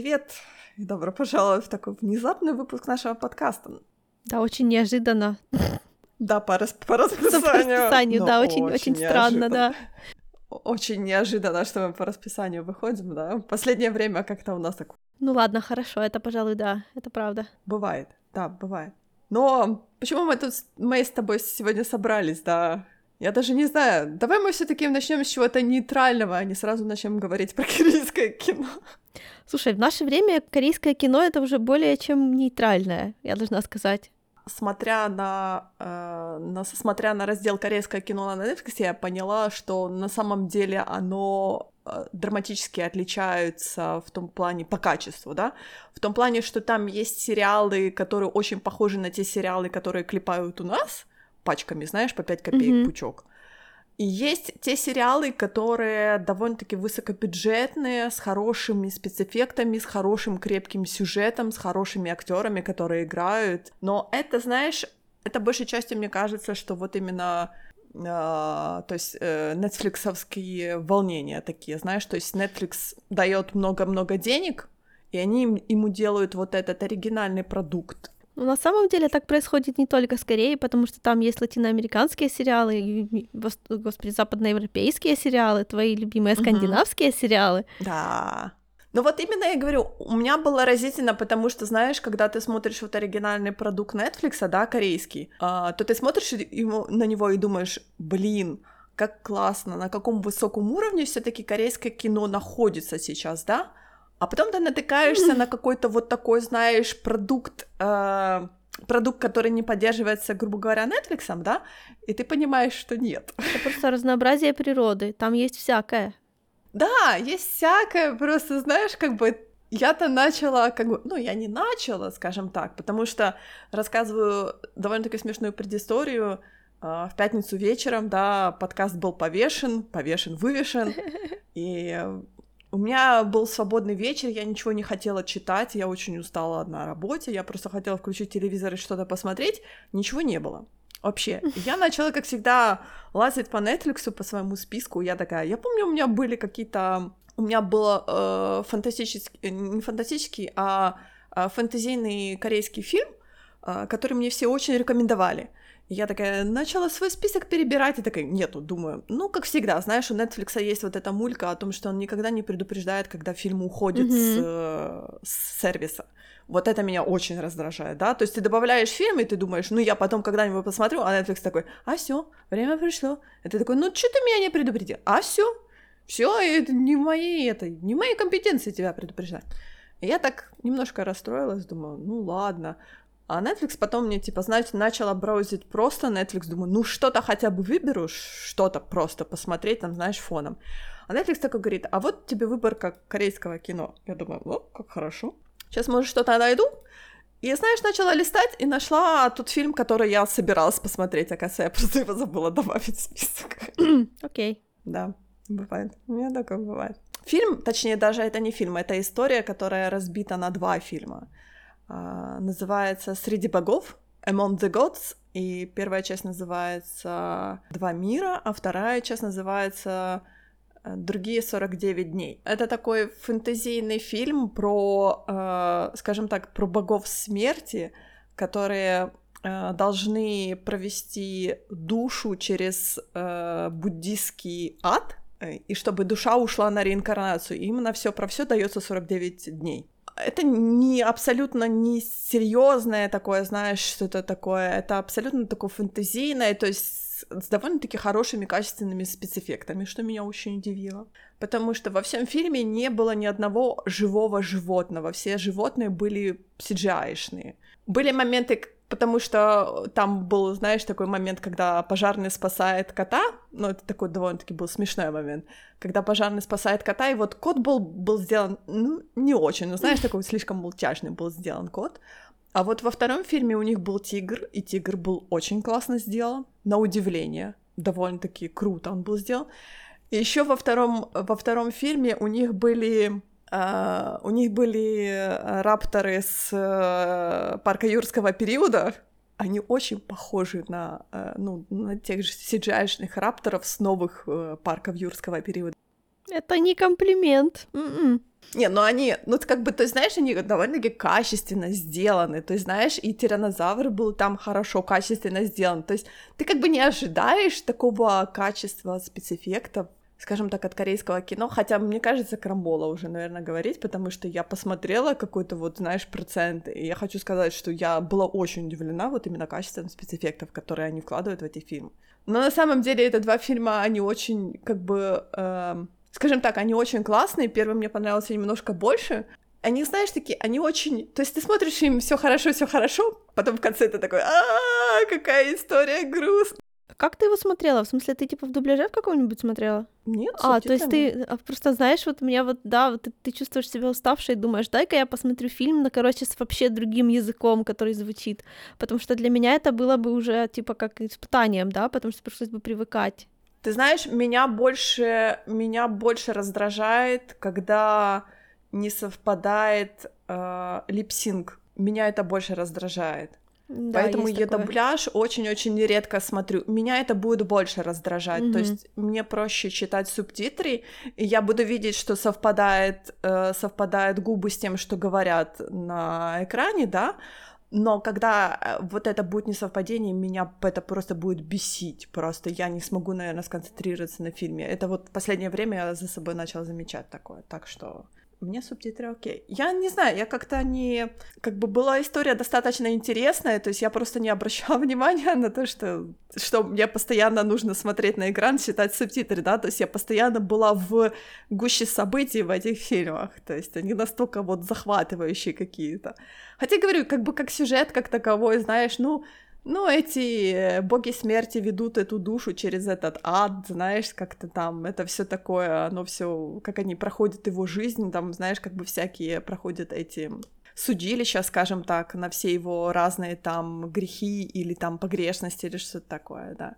Привет и добро пожаловать в такой внезапный выпуск нашего подкаста. Да, очень неожиданно. Да, по, рас... по расписанию. По расписанию, да, очень, очень, очень странно, да. Очень неожиданно, что мы по расписанию выходим, да. Последнее время как-то у нас так... Ну ладно, хорошо, это, пожалуй, да, это правда. Бывает, да, бывает. Но почему мы тут, мы с тобой сегодня собрались, да? Я даже не знаю. Давай мы все-таки начнем с чего-то нейтрального, а не сразу начнем говорить про корейское кино. Слушай, в наше время корейское кино это уже более чем нейтральное, я должна сказать. Смотря на, э, на, смотря на раздел корейское кино на Netflix, я поняла, что на самом деле оно э, драматически отличается в том плане по качеству, да, в том плане, что там есть сериалы, которые очень похожи на те сериалы, которые клепают у нас, пачками, знаешь, по 5 копеек mm-hmm. пучок. И есть те сериалы, которые довольно-таки высокобюджетные, с хорошими спецэффектами, с хорошим крепким сюжетом, с хорошими актерами, которые играют. Но это, знаешь, это большей частью мне кажется, что вот именно Uh, то есть uh, нетфликсовские волнения такие, знаешь, то есть Netflix дает много-много денег, и они ему делают вот этот оригинальный продукт, ну, на самом деле так происходит не только с Кореей, потому что там есть латиноамериканские сериалы, господи, западноевропейские сериалы, твои любимые скандинавские uh-huh. сериалы. Да. Ну вот именно я говорю, у меня было разительно, потому что, знаешь, когда ты смотришь вот оригинальный продукт Netflix, да, корейский, а, то ты смотришь ему, на него и думаешь, блин, как классно, на каком высоком уровне все таки корейское кино находится сейчас, да? А потом ты натыкаешься на какой-то вот такой, знаешь, продукт, э, продукт, который не поддерживается, грубо говоря, Netflix, да, и ты понимаешь, что нет. Это просто разнообразие природы, там есть всякое. Да, есть всякое, просто, знаешь, как бы я-то начала, как бы, ну, я не начала, скажем так, потому что рассказываю довольно-таки смешную предысторию. А, в пятницу вечером, да, подкаст был повешен, повешен, вывешен, и у меня был свободный вечер, я ничего не хотела читать, я очень устала на работе, я просто хотела включить телевизор и что-то посмотреть, ничего не было. Вообще, я начала, как всегда, лазить по Netflix, по своему списку, я такая, я помню, у меня были какие-то, у меня был э, фантастический, не фантастический, а, а фэнтезийный корейский фильм, э, который мне все очень рекомендовали я такая начала свой список перебирать, и такая, нету, думаю, ну, как всегда, знаешь, у Netflix есть вот эта мулька о том, что он никогда не предупреждает, когда фильм уходит mm-hmm. с, э, с сервиса. Вот это меня очень раздражает, да, то есть ты добавляешь фильм, и ты думаешь, ну, я потом когда-нибудь посмотрю, а Netflix такой, а все, время пришло. И ты такой, ну, что ты меня не предупредил? А все, все, это не мои, это не мои компетенции тебя предупреждать. Я так немножко расстроилась, думаю, ну ладно. А Netflix потом мне, типа, знаете, начала браузить просто Netflix, думаю, ну что-то хотя бы выберу, что-то просто посмотреть, там, знаешь, фоном. А Netflix такой говорит, а вот тебе выборка корейского кино. Я думаю, ну, как хорошо. Сейчас, может, что-то найду. И, знаешь, начала листать и нашла тот фильм, который я собиралась посмотреть. Оказывается, я просто его забыла добавить в список. Окей. Okay. Да, бывает. У меня такое бывает. Фильм, точнее, даже это не фильм, это история, которая разбита на два фильма. А, называется «Среди богов», «Among the Gods», и первая часть называется «Два мира», а вторая часть называется э, «Другие 49 дней». Это такой фэнтезийный фильм про, э, скажем так, про богов смерти, которые э, должны провести душу через буддийский ад, и чтобы душа ушла на реинкарнацию. И именно все про все дается 49 дней это не абсолютно не серьезное такое, знаешь, что-то такое. Это абсолютно такое фэнтезийное, то есть с довольно-таки хорошими, качественными спецэффектами, что меня очень удивило. Потому что во всем фильме не было ни одного живого животного. Все животные были CGI-шные. Были моменты, потому что там был, знаешь, такой момент, когда пожарный спасает кота, ну, это такой довольно-таки был смешной момент, когда пожарный спасает кота, и вот кот был, был сделан, ну, не очень, ну, знаешь, такой слишком мультяшный был сделан кот, а вот во втором фильме у них был тигр, и тигр был очень классно сделан, на удивление, довольно-таки круто он был сделан. Еще во втором, во втором фильме у них были Uh, у них были э, рапторы с uh, парка юрского периода. Они очень похожи на, uh, ну, на тех же cgi рапторов с новых парков юрского периода. Это не комплимент. Mm-mm. М-м. Не, ну они, ну как бы, то есть, знаешь, они довольно-таки качественно сделаны, то есть, знаешь, и тиранозавр был там хорошо, качественно сделан, то есть ты как бы не ожидаешь такого качества спецэффектов, скажем так, от корейского кино, хотя, мне кажется, крамбола уже, наверное, говорить, потому что я посмотрела какой-то вот, знаешь, процент, и я хочу сказать, что я была очень удивлена вот именно качеством спецэффектов, которые они вкладывают в эти фильмы. Но на самом деле это два фильма, они очень, как бы, э, скажем так, они очень классные. Первый мне понравился немножко больше. Они, знаешь, такие, они очень... То есть ты смотришь фильм, все хорошо, все хорошо, потом в конце ты такой, а какая история грустная. Как ты его смотрела? В смысле, ты типа в дубляже в каком-нибудь смотрела? Нет, А, то есть ты а, просто знаешь, вот меня вот, да, вот ты, ты чувствуешь себя уставшей и думаешь, дай-ка я посмотрю фильм, но, короче, с вообще другим языком, который звучит. Потому что для меня это было бы уже, типа, как испытанием, да, потому что пришлось бы привыкать. Ты знаешь, меня больше, меня больше раздражает, когда не совпадает э, липсинг. Меня это больше раздражает. Да, Поэтому я такое. дубляж очень-очень редко смотрю. Меня это будет больше раздражать. Мгм. То есть мне проще читать субтитры, и я буду видеть, что совпадает, э, совпадают губы с тем, что говорят на экране, да. Но когда э, вот это будет несовпадение, меня это просто будет бесить. Просто я не смогу, наверное, сконцентрироваться на фильме. Это вот в последнее время я за собой начала замечать такое. Так что мне субтитры окей. Я не знаю, я как-то не... Как бы была история достаточно интересная, то есть я просто не обращала внимания на то, что, что мне постоянно нужно смотреть на экран, читать субтитры, да, то есть я постоянно была в гуще событий в этих фильмах, то есть они настолько вот захватывающие какие-то. Хотя, говорю, как бы как сюжет как таковой, знаешь, ну, ну, эти э, боги смерти ведут эту душу через этот ад, знаешь, как-то там, это все такое, оно все, как они проходят его жизнь, там, знаешь, как бы всякие проходят эти судилища, скажем так, на все его разные там грехи или там погрешности или что-то такое, да.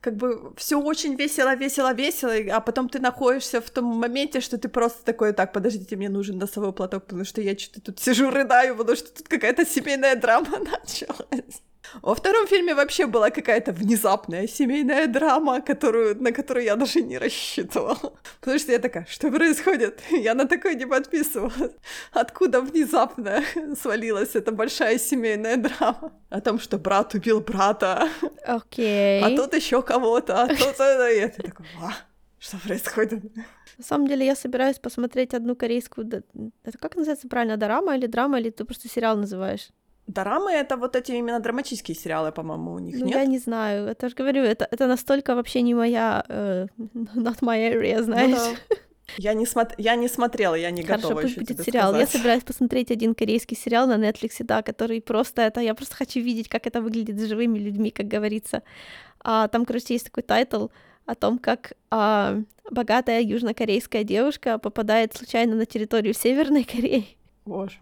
Как бы все очень весело, весело, весело, а потом ты находишься в том моменте, что ты просто такой, так, подождите, мне нужен носовой платок, потому что я что-то тут сижу, рыдаю, потому что тут какая-то семейная драма началась. Во втором фильме вообще была какая-то внезапная семейная драма, которую, на которую я даже не рассчитывала. Потому что я такая, что происходит? Я на такое не подписывалась. Откуда внезапно свалилась эта большая семейная драма? О том, что брат убил брата, Окей. а тут еще кого-то, а тут... И ты такой, «А, что происходит? На самом деле я собираюсь посмотреть одну корейскую... Это как называется правильно? Дорама или драма, или ты просто сериал называешь? Дорамы — это вот эти именно драматические сериалы, по-моему, у них, Ну, нет? я не знаю. Это же говорю, это, это настолько вообще не моя... э, not my area, Ну знаешь. да. Я не, смотр... я не смотрела, я не Хорошо, готова пусть еще будет тебе сериал. Я сказать. собираюсь посмотреть один корейский сериал на Netflix, да, который просто это... Я просто хочу видеть, как это выглядит с живыми людьми, как говорится. А, там, короче, есть такой title о том, как а, богатая южнокорейская девушка попадает случайно на территорию Северной Кореи. Боже.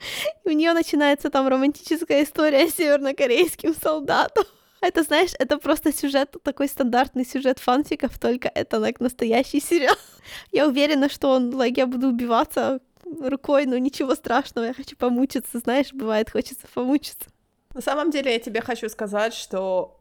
И у нее начинается там романтическая история с севернокорейским солдатом. Это, знаешь, это просто сюжет, такой стандартный сюжет фанфиков, только это, like, настоящий сериал. Я уверена, что он, like, я буду убиваться рукой, но ничего страшного, я хочу помучиться, знаешь, бывает, хочется помучиться. На самом деле я тебе хочу сказать, что,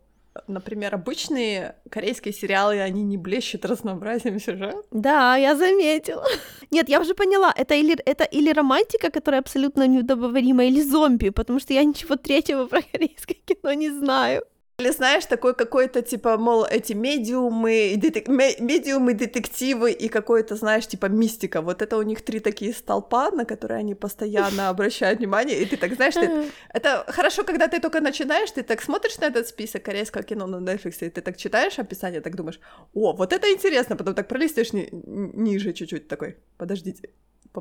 например, обычные корейские сериалы, они не блещут разнообразием сюжета. Да, я заметила. Нет, я уже поняла, это или, это или романтика, которая абсолютно неудобоварима, или зомби, потому что я ничего третьего про корейское кино не знаю. Или знаешь, такой какой-то, типа, мол, эти медиумы, детек- ме- медиумы, детективы и какой-то, знаешь, типа, мистика. Вот это у них три такие столпа, на которые они постоянно обращают внимание, и ты так, знаешь, ты... Это хорошо, когда ты только начинаешь, ты так смотришь на этот список корейского кино на Netflix, и ты так читаешь описание, так думаешь, о, вот это интересно, потом так пролистываешь ни- ниже чуть-чуть, такой, подождите,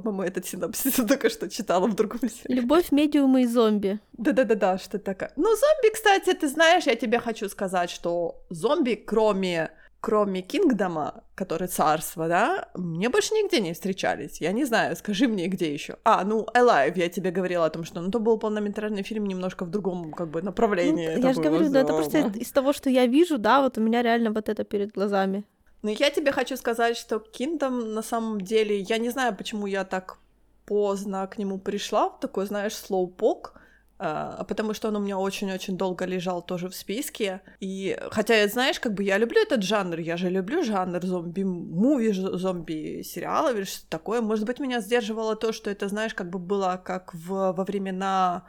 по-моему, этот синопсис я только что читала в другом сериале. Любовь, медиумы и зомби. Да-да-да-да, что такое. Ну, зомби, кстати, ты знаешь, я тебе хочу сказать, что зомби, кроме кроме Кингдома, который царство, да, мне больше нигде не встречались. Я не знаю, скажи мне, где еще. А, ну, Alive, я тебе говорила о том, что ну, то был полнометражный фильм немножко в другом, как бы, направлении. Ну, я же говорю, да, это просто из того, что я вижу, да, вот у меня реально вот это перед глазами. Ну, я тебе хочу сказать, что Kingdom на самом деле, я не знаю, почему я так поздно к нему пришла, такой, знаешь, слоупок. а, потому что он у меня очень-очень долго лежал тоже в списке. И хотя, знаешь, как бы я люблю этот жанр, я же люблю жанр зомби-муви, зомби-сериалов или что-то такое. Может быть, меня сдерживало то, что это, знаешь, как бы было как в, во времена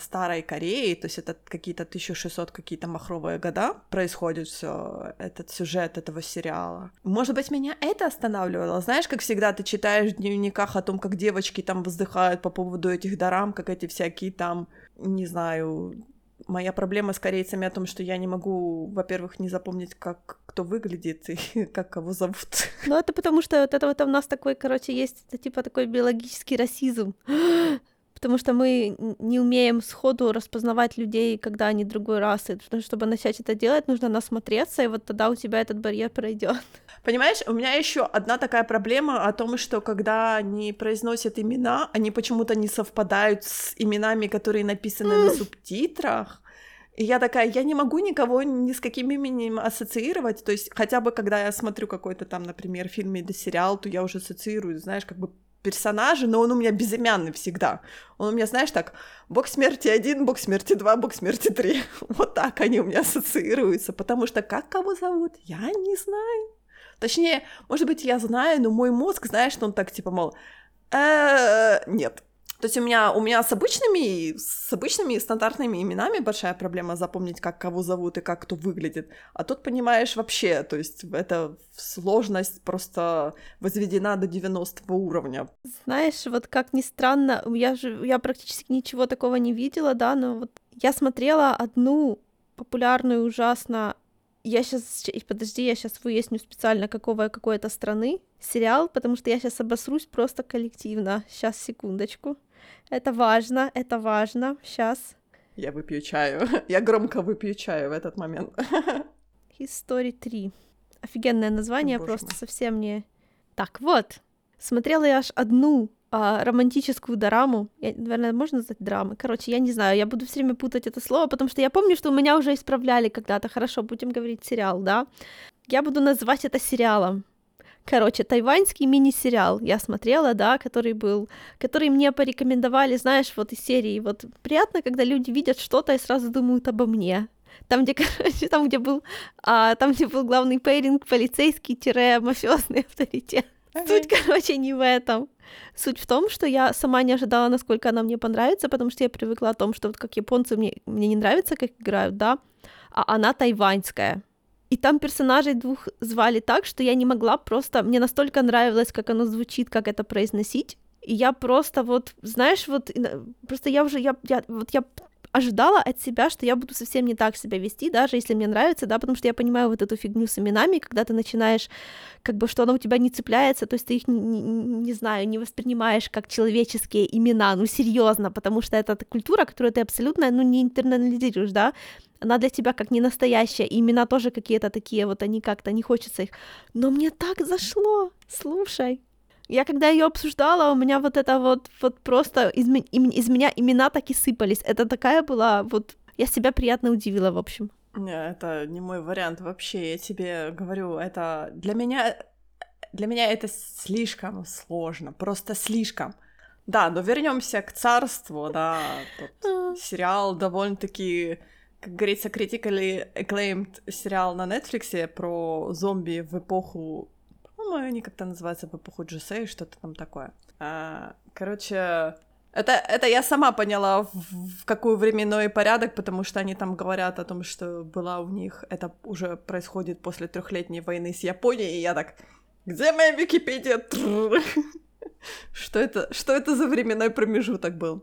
старой Кореи, то есть это какие-то 1600 какие-то махровые года происходит все этот сюжет этого сериала. Может быть, меня это останавливало. Знаешь, как всегда ты читаешь в дневниках о том, как девочки там воздыхают по поводу этих дарам, как эти всякие там, не знаю, моя проблема с корейцами о том, что я не могу, во-первых, не запомнить, как кто выглядит и как кого зовут. Ну, это потому что вот это вот у нас такой, короче, есть это, типа такой биологический расизм потому что мы не умеем сходу распознавать людей, когда они другой расы. Чтобы начать это делать, нужно насмотреться, и вот тогда у тебя этот барьер пройдет. Понимаешь, у меня еще одна такая проблема о том, что когда они произносят имена, они почему-то не совпадают с именами, которые написаны на субтитрах. И я такая, я не могу никого ни с каким именем ассоциировать. То есть хотя бы когда я смотрю какой-то там, например, фильм или сериал, то я уже ассоциирую, знаешь, как бы персонажа, но он у меня безымянный всегда. Он у меня, знаешь, так, бог смерти один, бог смерти два, бог смерти три. Вот так они у меня ассоциируются, потому что как кого зовут, я не знаю. Точнее, может быть, я знаю, но мой мозг, знаешь, что он так, типа, мол, «Э, нет, то есть у меня, у меня с обычными, с обычными стандартными именами большая проблема запомнить, как кого зовут и как кто выглядит. А тут, понимаешь, вообще, то есть эта сложность просто возведена до 90 уровня. Знаешь, вот как ни странно, я же я практически ничего такого не видела, да, но вот я смотрела одну популярную ужасно я сейчас, подожди, я сейчас выясню специально, какого какой-то страны сериал, потому что я сейчас обосрусь просто коллективно. Сейчас, секундочку. Это важно, это важно. Сейчас. Я выпью чаю. Я громко выпью чаю в этот момент. History 3. Офигенное название, Боже просто мой. совсем не... Так, вот. Смотрела я аж одну а, романтическую дораму. Я, наверное, можно назвать драмы. Короче, я не знаю, я буду все время путать это слово, потому что я помню, что у меня уже исправляли когда-то. Хорошо, будем говорить сериал, да? Я буду называть это сериалом. Короче, тайваньский мини-сериал я смотрела, да, который был, который мне порекомендовали, знаешь, вот из серии. Вот приятно, когда люди видят что-то и сразу думают обо мне. Там, где, короче, там, где был, а, там, где был главный пейринг, полицейский-мафиозный авторитет. Okay. Суть, короче, не в этом. Суть в том, что я сама не ожидала, насколько она мне понравится, потому что я привыкла о том, что вот как японцы мне, мне не нравится, как играют, да, а она тайваньская. И там персонажей двух звали так, что я не могла просто... Мне настолько нравилось, как оно звучит, как это произносить. И я просто вот, знаешь, вот просто я уже, я, я вот я ожидала от себя, что я буду совсем не так себя вести, даже если мне нравится, да, потому что я понимаю вот эту фигню с именами, когда ты начинаешь, как бы, что оно у тебя не цепляется, то есть ты их, не, не, не знаю, не воспринимаешь как человеческие имена, ну, серьезно, потому что это культура, которую ты абсолютно, ну, не интернализируешь, да, она для тебя как не настоящая, и имена тоже какие-то такие, вот они как-то, не хочется их, но мне так зашло, слушай, я когда ее обсуждала, у меня вот это вот, вот просто из, из меня имена так и сыпались. Это такая была вот... Я себя приятно удивила, в общем. Не, это не мой вариант вообще. Я тебе говорю, это для меня... Для меня это слишком сложно, просто слишком. Да, но вернемся к царству, да. Тот сериал довольно-таки, как говорится, critically acclaimed сериал на Netflix про зомби в эпоху по-моему, они как-то называются эпоху Джусей, что-то там такое. А, короче, это, это я сама поняла, в, в какой временной порядок, потому что они там говорят о том, что была у них, это уже происходит после трехлетней войны с Японией, и я так, где моя Википедия? Что это, что это за временной промежуток был?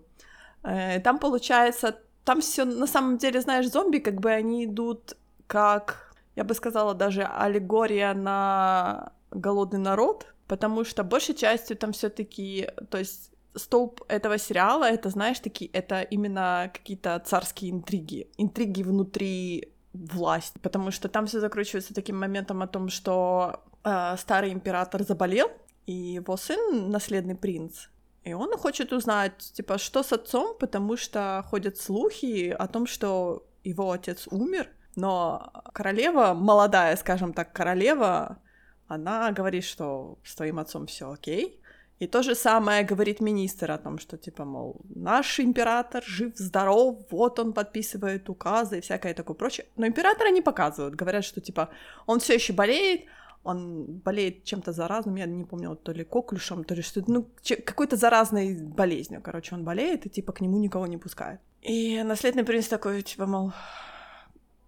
Э, там получается, там все на самом деле, знаешь, зомби, как бы они идут как, я бы сказала, даже аллегория на голодный народ, потому что большей частью там все-таки, то есть столб этого сериала, это, знаешь, такие, это именно какие-то царские интриги, интриги внутри власти, потому что там все закручивается таким моментом о том, что э, старый император заболел, и его сын наследный принц, и он хочет узнать, типа, что с отцом, потому что ходят слухи о том, что его отец умер, но королева, молодая, скажем так, королева, она говорит, что с твоим отцом все окей, И то же самое говорит министр о том, что, типа, мол, наш император жив-здоров, вот он подписывает указы и всякое такое прочее. Но императора не показывают. Говорят, что, типа, он все еще болеет, он болеет чем-то заразным, я не помню, то ли коклюшем, то ли что-то, ну, какой-то заразной болезнью, короче, он болеет, и, типа, к нему никого не пускают. И наследный принц такой, типа, мол,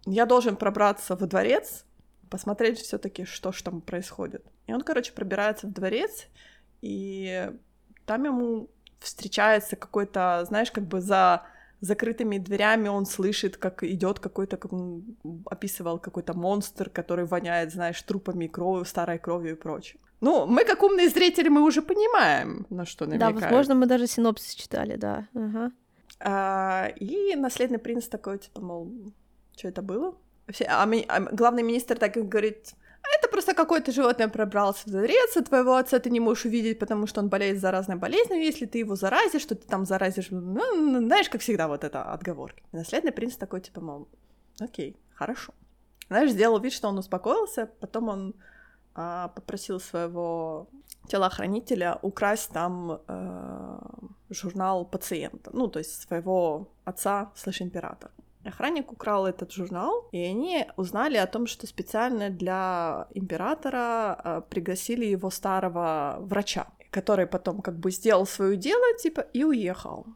я должен пробраться во дворец, посмотреть все таки что ж там происходит. И он, короче, пробирается в дворец, и там ему встречается какой-то, знаешь, как бы за закрытыми дверями он слышит, как идет какой-то, как он описывал, какой-то монстр, который воняет, знаешь, трупами, кровью, старой кровью и прочее. Ну, мы, как умные зрители, мы уже понимаем, на что намекают. Да, возможно, мы даже синопсис читали, да. Ага. А, и наследный принц такой, типа, мол, что это было? А, ми... а главный министр так и говорит, это просто какое-то животное пробрался в дворец, а твоего отца ты не можешь увидеть, потому что он болеет заразной болезнью, если ты его заразишь, что ты там заразишь, ну, знаешь, как всегда, вот это отговорки. Наследный принц такой, типа, мол, окей, хорошо. Знаешь, сделал вид, что он успокоился, потом он а, попросил своего телохранителя украсть там э, журнал пациента, ну, то есть своего отца слэш императора. Охранник украл этот журнал, и они узнали о том, что специально для императора э, пригласили его старого врача, который потом как бы сделал свое дело, типа, и уехал.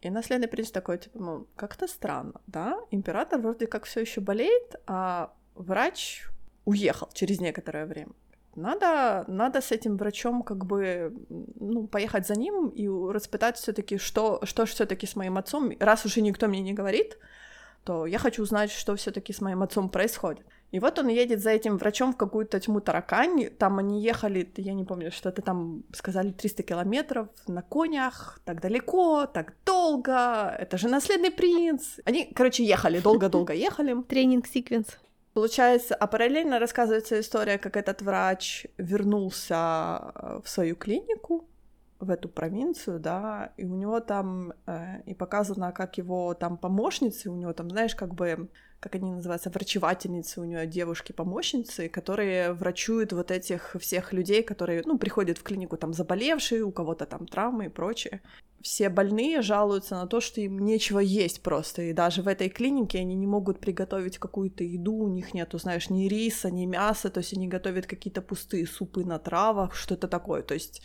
И наследный принц такой, типа, ну, как-то странно, да? Император вроде как все еще болеет, а врач уехал через некоторое время. Надо, надо с этим врачом как бы ну, поехать за ним и распытать все-таки, что, что все-таки с моим отцом, раз уже никто мне не говорит, то я хочу узнать, что все-таки с моим отцом происходит. И вот он едет за этим врачом в какую-то тьму таракань. Там они ехали, я не помню, что-то там сказали 300 километров на конях, так далеко, так долго. Это же наследный принц. Они, короче, ехали, долго-долго ехали. Тренинг-секвенс. Получается, а параллельно рассказывается история, как этот врач вернулся в свою клинику, в эту провинцию, да, и у него там э, и показано, как его там помощницы, у него там, знаешь, как бы, как они называются, врачевательницы, у него девушки-помощницы, которые врачуют вот этих всех людей, которые, ну, приходят в клинику там заболевшие, у кого-то там травмы и прочее. Все больные жалуются на то, что им нечего есть просто, и даже в этой клинике они не могут приготовить какую-то еду, у них нету, знаешь, ни риса, ни мяса, то есть они готовят какие-то пустые супы на травах, что-то такое, то есть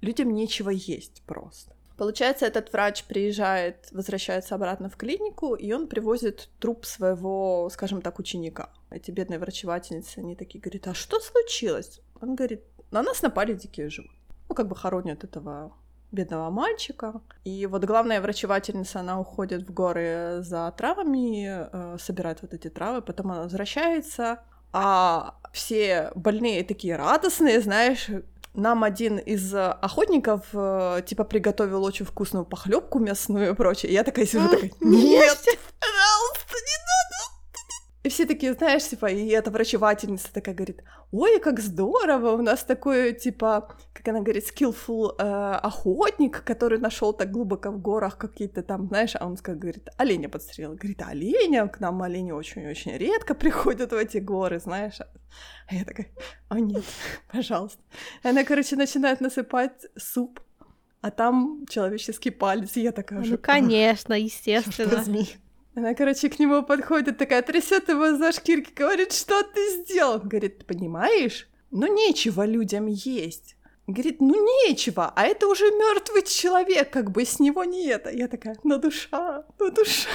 людям нечего есть просто. Получается, этот врач приезжает, возвращается обратно в клинику, и он привозит труп своего, скажем так, ученика. Эти бедные врачевательницы, они такие говорят, а что случилось? Он говорит, на нас напали дикие животные. Ну, как бы хоронят этого бедного мальчика. И вот главная врачевательница, она уходит в горы за травами, э, собирает вот эти травы, потом она возвращается, а все больные такие радостные, знаешь, нам один из э, охотников э, типа приготовил очень вкусную похлебку мясную и прочее. И я такая сижу, такая, нет, пожалуйста, не и все такие, знаешь, типа, и эта врачевательница такая говорит, ой, как здорово, у нас такой, типа, как она говорит, skillful э, охотник, который нашел так глубоко в горах какие-то там, знаешь, а он как говорит, оленя подстрелил. Говорит, оленя, к нам олени очень-очень редко приходят в эти горы, знаешь. А я такая, о нет, пожалуйста. Она, короче, начинает насыпать суп, а там человеческий палец, и я такая Ну, конечно, естественно. Она, короче, к нему подходит, такая трясет его за шкирки, говорит, что ты сделал? Говорит, понимаешь? Ну нечего людям есть. Говорит, ну нечего, а это уже мертвый человек, как бы с него не это. Я такая, ну душа, ну душа.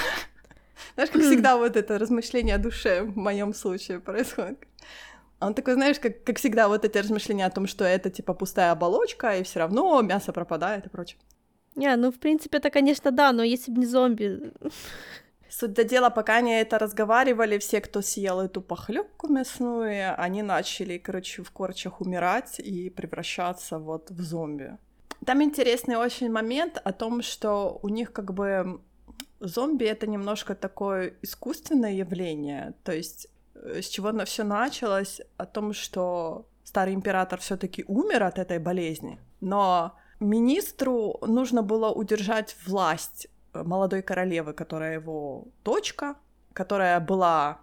Знаешь, как всегда вот это размышление о душе в моем случае происходит. Он такой, знаешь, как, как всегда вот эти размышления о том, что это типа пустая оболочка, и все равно мясо пропадает и прочее. Не, ну в принципе это, конечно, да, но если бы не зомби, Суть до дела, пока они это разговаривали, все, кто съел эту похлебку мясную, они начали, короче, в корчах умирать и превращаться вот в зомби. Там интересный очень момент о том, что у них как бы зомби это немножко такое искусственное явление, то есть с чего на все началось, о том, что старый император все-таки умер от этой болезни, но министру нужно было удержать власть молодой королевы, которая его дочка, которая была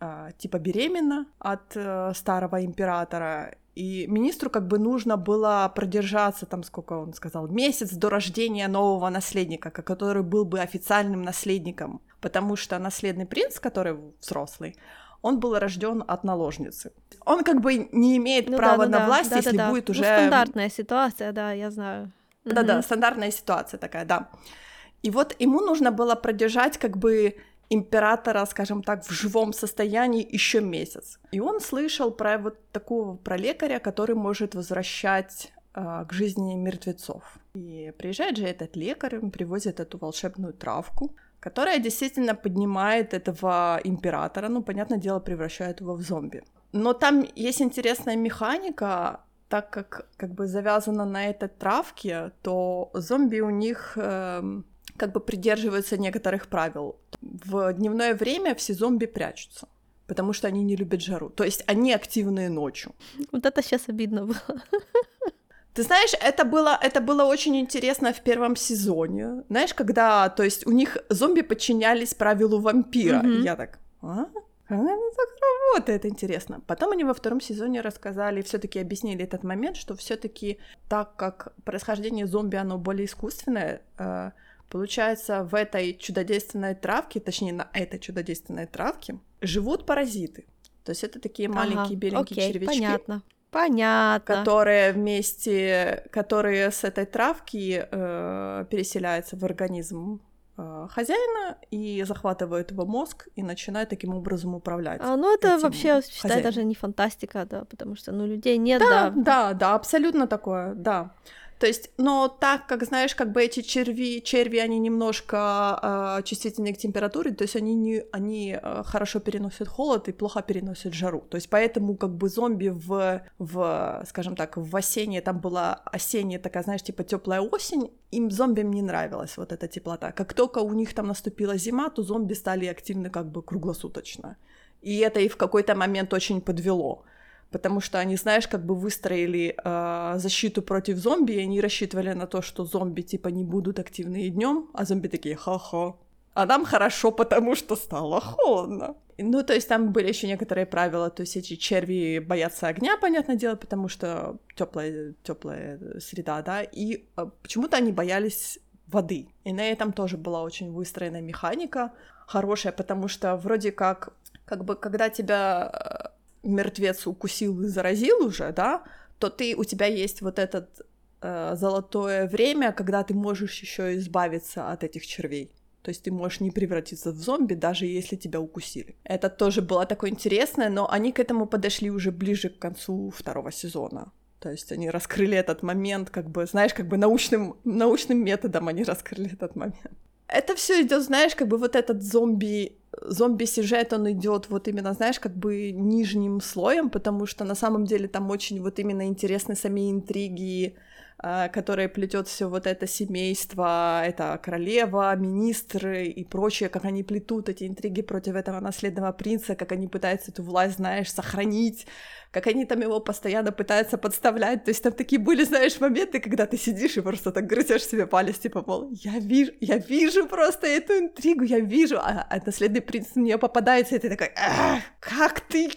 э, типа беременна от э, старого императора, И министру как бы нужно было продержаться, там, сколько он сказал, месяц до рождения нового наследника, который был бы официальным наследником, потому что наследный принц, который взрослый, он был рожден от наложницы. Он как бы не имеет ну, права да, да, на власть, да, если да, будет ну, уже... стандартная ситуация, да, я знаю. Да-да, угу. стандартная ситуация такая, да. И вот ему нужно было продержать как бы императора, скажем так, в живом состоянии еще месяц. И он слышал про вот такого, про лекаря, который может возвращать э, к жизни мертвецов. И приезжает же этот лекарь, он привозит эту волшебную травку, которая действительно поднимает этого императора, ну, понятное дело, превращает его в зомби. Но там есть интересная механика, так как как бы завязано на этой травке, то зомби у них э, как бы придерживаются некоторых правил. В дневное время все зомби прячутся потому что они не любят жару. То есть они активные ночью. Вот это сейчас обидно было. Ты знаешь, это было, это было очень интересно в первом сезоне. Знаешь, когда, то есть у них зомби подчинялись правилу вампира. Mm-hmm. И я так, а? Как это так работает, интересно. Потом они во втором сезоне рассказали, все-таки объяснили этот момент, что все-таки так как происхождение зомби, оно более искусственное, э, Получается, в этой чудодейственной травке, точнее, на этой чудодейственной травке, живут паразиты. То есть это такие ага, маленькие беленькие окей, червячки. Понятно. Понятно. Которые вместе, которые с этой травки э, переселяются в организм э, хозяина и захватывают его мозг и начинают таким образом управлять. А, ну это вообще, считай, даже не фантастика, да, потому что, ну, людей нет, да. Да, да, да, абсолютно такое, да. То есть, но так как, знаешь, как бы эти черви, черви, они немножко э, чувствительны к температуре, то есть они, не, они э, хорошо переносят холод и плохо переносят жару. То есть поэтому как бы зомби в, в скажем так, в осеннее, там была осенняя такая, знаешь, типа теплая осень, им зомбиям не нравилась вот эта теплота. Как только у них там наступила зима, то зомби стали активны как бы круглосуточно. И это и в какой-то момент очень подвело потому что они, знаешь, как бы выстроили э, защиту против зомби, и они рассчитывали на то, что зомби типа не будут активны и днем, а зомби такие ха-ха. А нам хорошо, потому что стало холодно. Ну, то есть там были еще некоторые правила, то есть эти черви боятся огня, понятное дело, потому что теплая, теплая среда, да, и э, почему-то они боялись воды. И на этом тоже была очень выстроена механика хорошая, потому что вроде как, как бы, когда тебя э, мертвец укусил и заразил уже, да, то ты, у тебя есть вот этот э, золотое время, когда ты можешь еще избавиться от этих червей. То есть ты можешь не превратиться в зомби, даже если тебя укусили. Это тоже было такое интересное, но они к этому подошли уже ближе к концу второго сезона. То есть они раскрыли этот момент, как бы, знаешь, как бы научным, научным методом они раскрыли этот момент. Это все идет, знаешь, как бы вот этот зомби зомби-сюжет, он идет вот именно, знаешь, как бы нижним слоем, потому что на самом деле там очень вот именно интересны сами интриги, а, которые плетет все вот это семейство, это королева, министры и прочее, как они плетут эти интриги против этого наследного принца, как они пытаются эту власть, знаешь, сохранить, как они там его постоянно пытаются подставлять. То есть там такие были, знаешь, моменты, когда ты сидишь и просто так грызешь себе палец, типа, мол, я вижу, я вижу просто эту интригу, я вижу, а, а наследный принц в нее попадается, и ты такой, как ты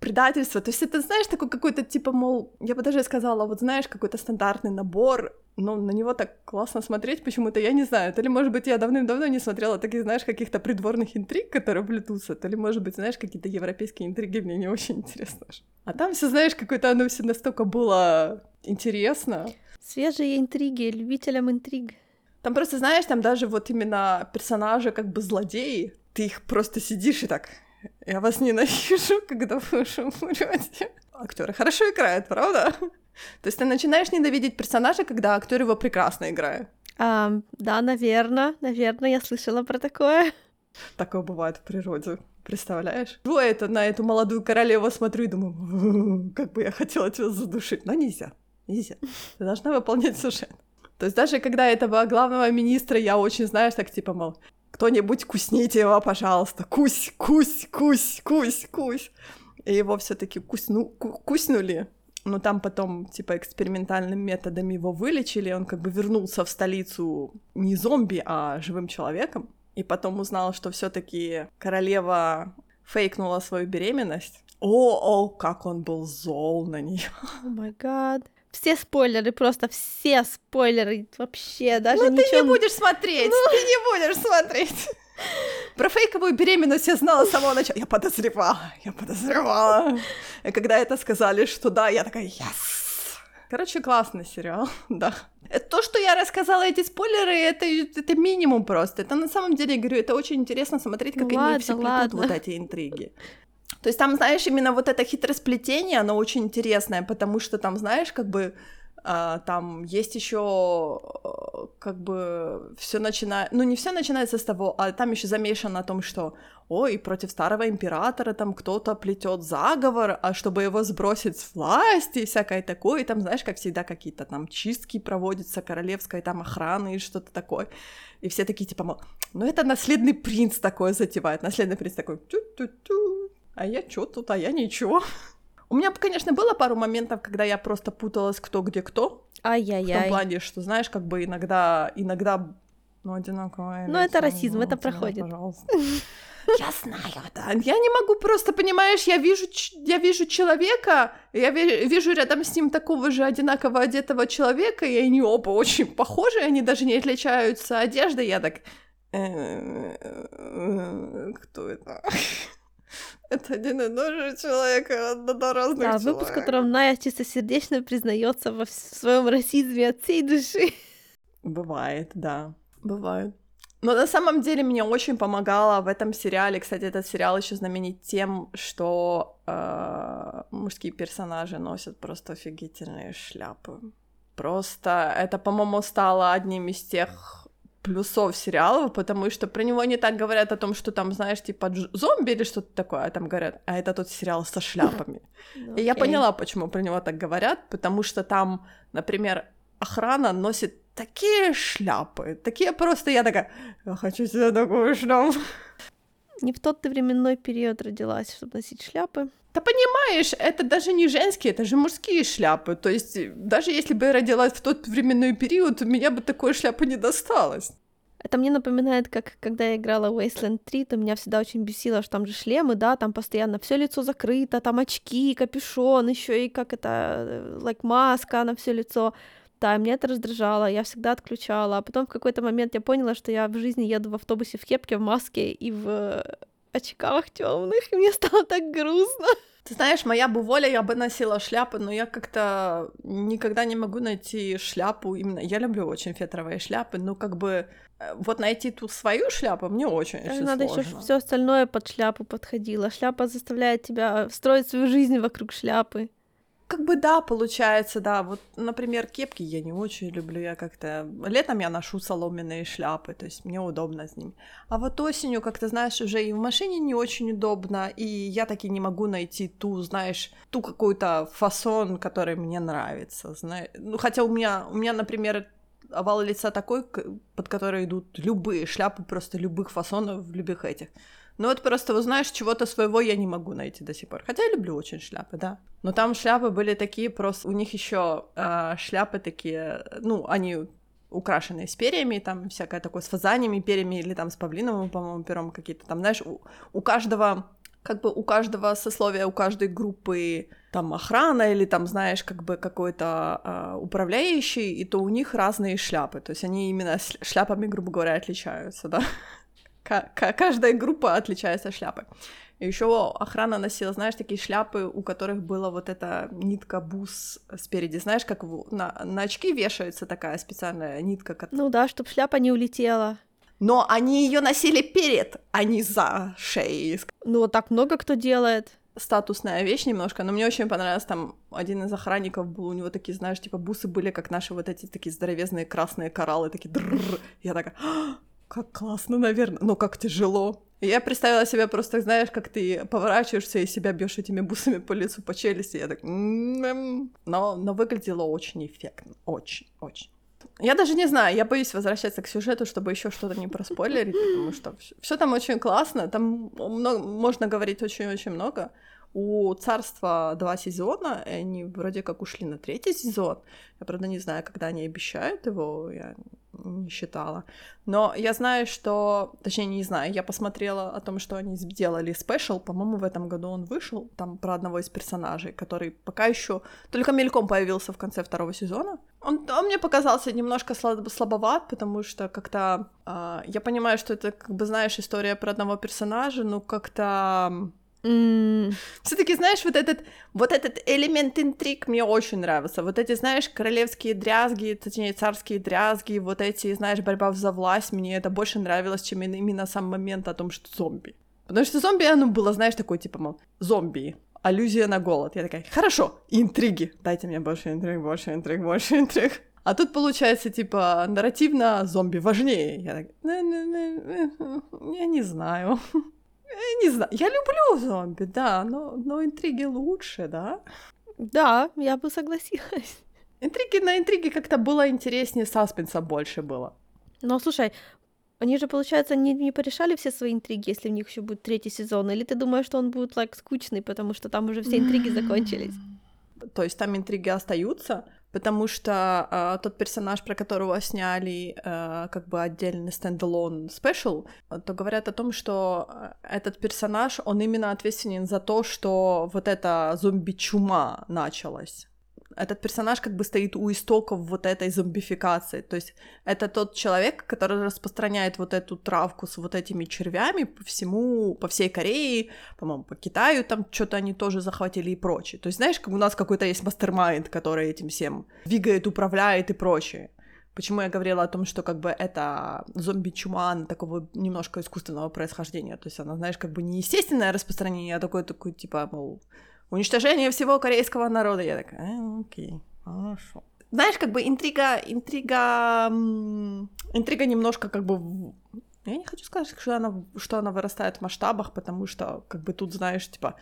предательство. То есть это, знаешь, такой какой-то, типа, мол, я бы даже сказала, вот знаешь, какой-то стандартный набор, но на него так классно смотреть почему-то, я не знаю. То ли, может быть, я давным-давно не смотрела таких, знаешь, каких-то придворных интриг, которые плетутся, то ли, может быть, знаешь, какие-то европейские интриги мне не очень интересно. А там все, знаешь, какое-то оно все настолько было интересно. Свежие интриги, любителям интриг. Там просто, знаешь, там даже вот именно персонажи как бы злодеи, ты их просто сидишь и так, я вас ненавижу, когда вы уже умрете. Актеры хорошо играют, правда? То есть ты начинаешь ненавидеть персонажа, когда актер его прекрасно играет. Um, да, наверное, наверное, я слышала про такое. Такое бывает в природе. Представляешь? Ну, это на эту молодую королеву смотрю и думаю, как бы я хотела тебя задушить. Но нельзя. Нельзя. Ты должна выполнять сюжет. То есть даже когда этого главного министра я очень, знаешь, так типа, мол, кто-нибудь кусните его, пожалуйста, кусь, кусь, кусь, кусь, кусь. И его все таки кусну, куснули, но там потом, типа, экспериментальным методом его вылечили, он как бы вернулся в столицу не зомби, а живым человеком, и потом узнал, что все таки королева фейкнула свою беременность, О, о, как он был зол на нее. О май гад. Все спойлеры, просто все спойлеры. Вообще, даже ну, ничего... ты не будешь смотреть, ну... ты не будешь смотреть. Про фейковую беременность я знала с самого начала. Я подозревала, я подозревала. И когда это сказали, что да, я такая, yes. Короче, классный сериал, да. То, что я рассказала эти спойлеры, это, это минимум просто. Это на самом деле, я говорю, это очень интересно смотреть, как ну, они ладно, все плетут ладно. вот эти интриги. То есть там, знаешь, именно вот это хитросплетение, оно очень интересное, потому что там, знаешь, как бы а, там есть еще э, как бы все начинает, ну не все начинается с того, а там еще замешано о том, что ой, против старого императора там кто-то плетет заговор, а чтобы его сбросить с власти и всякое такое, и там, знаешь, как всегда какие-то там чистки проводятся, королевской там охраны и что-то такое. И все такие типа, ну это наследный принц такое затевает, наследный принц такой, тю-тю-тю, а я чё тут, а я ничего. У меня, конечно, было пару моментов, когда я просто путалась, кто где кто. Ай-яй-яй. В том плане, что, знаешь, как бы иногда, иногда, ну, одинаковое. Ну, это расизм, это проходит. Пожалуйста. Я знаю, да. Я не могу просто, понимаешь, я вижу, я вижу человека, я вижу рядом с ним такого же одинаково одетого человека, и они оба очень похожи, они даже не отличаются одеждой. Я так... «Э, э, кто это? Это один и тот же человек, на разных Да, выпуск, в котором Ная чистосердечно признается во своем расизме от всей души. Бывает, да, бывает. Но на самом деле мне очень помогало в этом сериале. Кстати, этот сериал еще знаменит тем, что э, мужские персонажи носят просто офигительные шляпы. Просто это, по-моему, стало одним из тех плюсов сериалов, потому что про него не так говорят о том, что там, знаешь, типа зомби или что-то такое, а там говорят, а это тот сериал со шляпами. Okay. И я поняла, почему про него так говорят, потому что там, например, охрана носит такие шляпы, такие просто, я такая, я хочу себе такую шляпу. Не в тот ты временной период родилась, чтобы носить шляпы. Да понимаешь, это даже не женские, это же мужские шляпы. То есть даже если бы я родилась в тот временной период, у меня бы такой шляпы не досталось. Это мне напоминает, как когда я играла в Wasteland 3, то меня всегда очень бесило, что там же шлемы, да, там постоянно все лицо закрыто, там очки, капюшон, еще и как это, like маска на все лицо. Да, меня это раздражало, я всегда отключала. А потом в какой-то момент я поняла, что я в жизни еду в автобусе в кепке, в маске и в очках темных, и мне стало так грустно. Ты знаешь, моя бы воля, я бы носила шляпы, но я как-то никогда не могу найти шляпу именно. Я люблю очень фетровые шляпы, но как бы э, вот найти ту свою шляпу мне очень, очень Надо еще все остальное под шляпу подходило. Шляпа заставляет тебя строить свою жизнь вокруг шляпы. Как бы да, получается, да. Вот, например, кепки я не очень люблю. Я как-то... Летом я ношу соломенные шляпы, то есть мне удобно с ними. А вот осенью, как ты знаешь, уже и в машине не очень удобно, и я таки не могу найти ту, знаешь, ту какую-то фасон, который мне нравится. Знаешь. Ну, хотя у меня, у меня, например, овал лица такой, под который идут любые шляпы, просто любых фасонов, любых этих. Ну вот просто, вы знаешь, чего-то своего я не могу найти до сих пор. Хотя я люблю очень шляпы, да. Но там шляпы были такие просто... У них еще э, шляпы такие... Ну, они украшенные с перьями, там всякое такое, с фазаниями, перьями или там с павлиновым, по-моему, пером какие-то. Там, знаешь, у, у каждого как бы у каждого сословия, у каждой группы там охрана или там, знаешь, как бы какой-то э, управляющий, и то у них разные шляпы, то есть они именно шляпами, грубо говоря, отличаются, да каждая группа отличается шляпой. Еще охрана носила, знаешь, такие шляпы, у которых была вот эта нитка бус спереди, знаешь, как на, на очки вешается такая специальная нитка. Ну да, чтобы шляпа не улетела. Но они ее носили перед, а не за шеей. Ну, вот так много кто делает статусная вещь немножко, но мне очень понравилось, там один из охранников был, у него такие, знаешь, типа бусы были, как наши вот эти такие здоровезные красные кораллы, такие Я такая, как классно, наверное, но как тяжело. я представила себя просто, знаешь, как ты поворачиваешься и себя бьешь этими бусами по лицу, по челюсти. Я так... «М-м-м». Но, но выглядело очень эффектно. Очень, очень. Я даже не знаю, я боюсь возвращаться к сюжету, чтобы еще что-то не проспойлерить, потому что все там очень классно, там много, можно говорить очень-очень много. У «Царства» два сезона, и они вроде как ушли на третий сезон. Я, правда, не знаю, когда они обещают его, я не считала. Но я знаю, что... Точнее, не знаю, я посмотрела о том, что они сделали спешл. По-моему, в этом году он вышел, там про одного из персонажей, который пока еще только мельком появился в конце второго сезона. Он, он мне показался немножко слаб, слабоват, потому что как-то... Э, я понимаю, что это, как бы, знаешь, история про одного персонажа, но как-то М, все-таки, знаешь, вот этот, вот этот элемент интриг мне очень нравился. Вот эти, знаешь, королевские дрязги, точнее, царские дрязги, вот эти, знаешь, борьба за власть, мне это больше нравилось, чем именно- сам момент о том, что зомби. Потому что зомби, оно было, знаешь, такой, типа, мол, зомби, аллюзия на голод. Я такая, хорошо, интриги, дайте мне больше интриг, больше интриг, больше интриг. А тут получается, типа, нарративно зомби важнее. Я так, «Не-не-не, я не знаю. Я не знаю. Я люблю зомби, да, но, но интриги лучше, да? Да, я бы согласилась. Интриги на интриги как-то было интереснее, саспенса больше было. Но слушай, они же, получается, не, не порешали все свои интриги, если у них еще будет третий сезон. Или ты думаешь, что он будет like, скучный, потому что там уже все интриги закончились? То есть там интриги остаются, потому что э, тот персонаж, про которого сняли э, как бы отдельный standalone special, то говорят о том, что э, этот персонаж, он именно ответственен за то, что вот эта зомби-чума началась. Этот персонаж как бы стоит у истоков вот этой зомбификации. То есть это тот человек, который распространяет вот эту травку с вот этими червями по всему, по всей Корее, по-моему, по Китаю там что-то они тоже захватили и прочее. То есть знаешь, как у нас какой-то есть мастер-майнд, который этим всем двигает, управляет и прочее. Почему я говорила о том, что как бы это зомби-чума такого немножко искусственного происхождения. То есть она, знаешь, как бы не естественное распространение, а такое, такое типа, мол, уничтожение всего корейского народа. Я такая, «А, окей, хорошо. Знаешь, как бы интрига, интрига, интрига немножко как бы... Я не хочу сказать, что она, что она вырастает в масштабах, потому что как бы тут, знаешь, типа,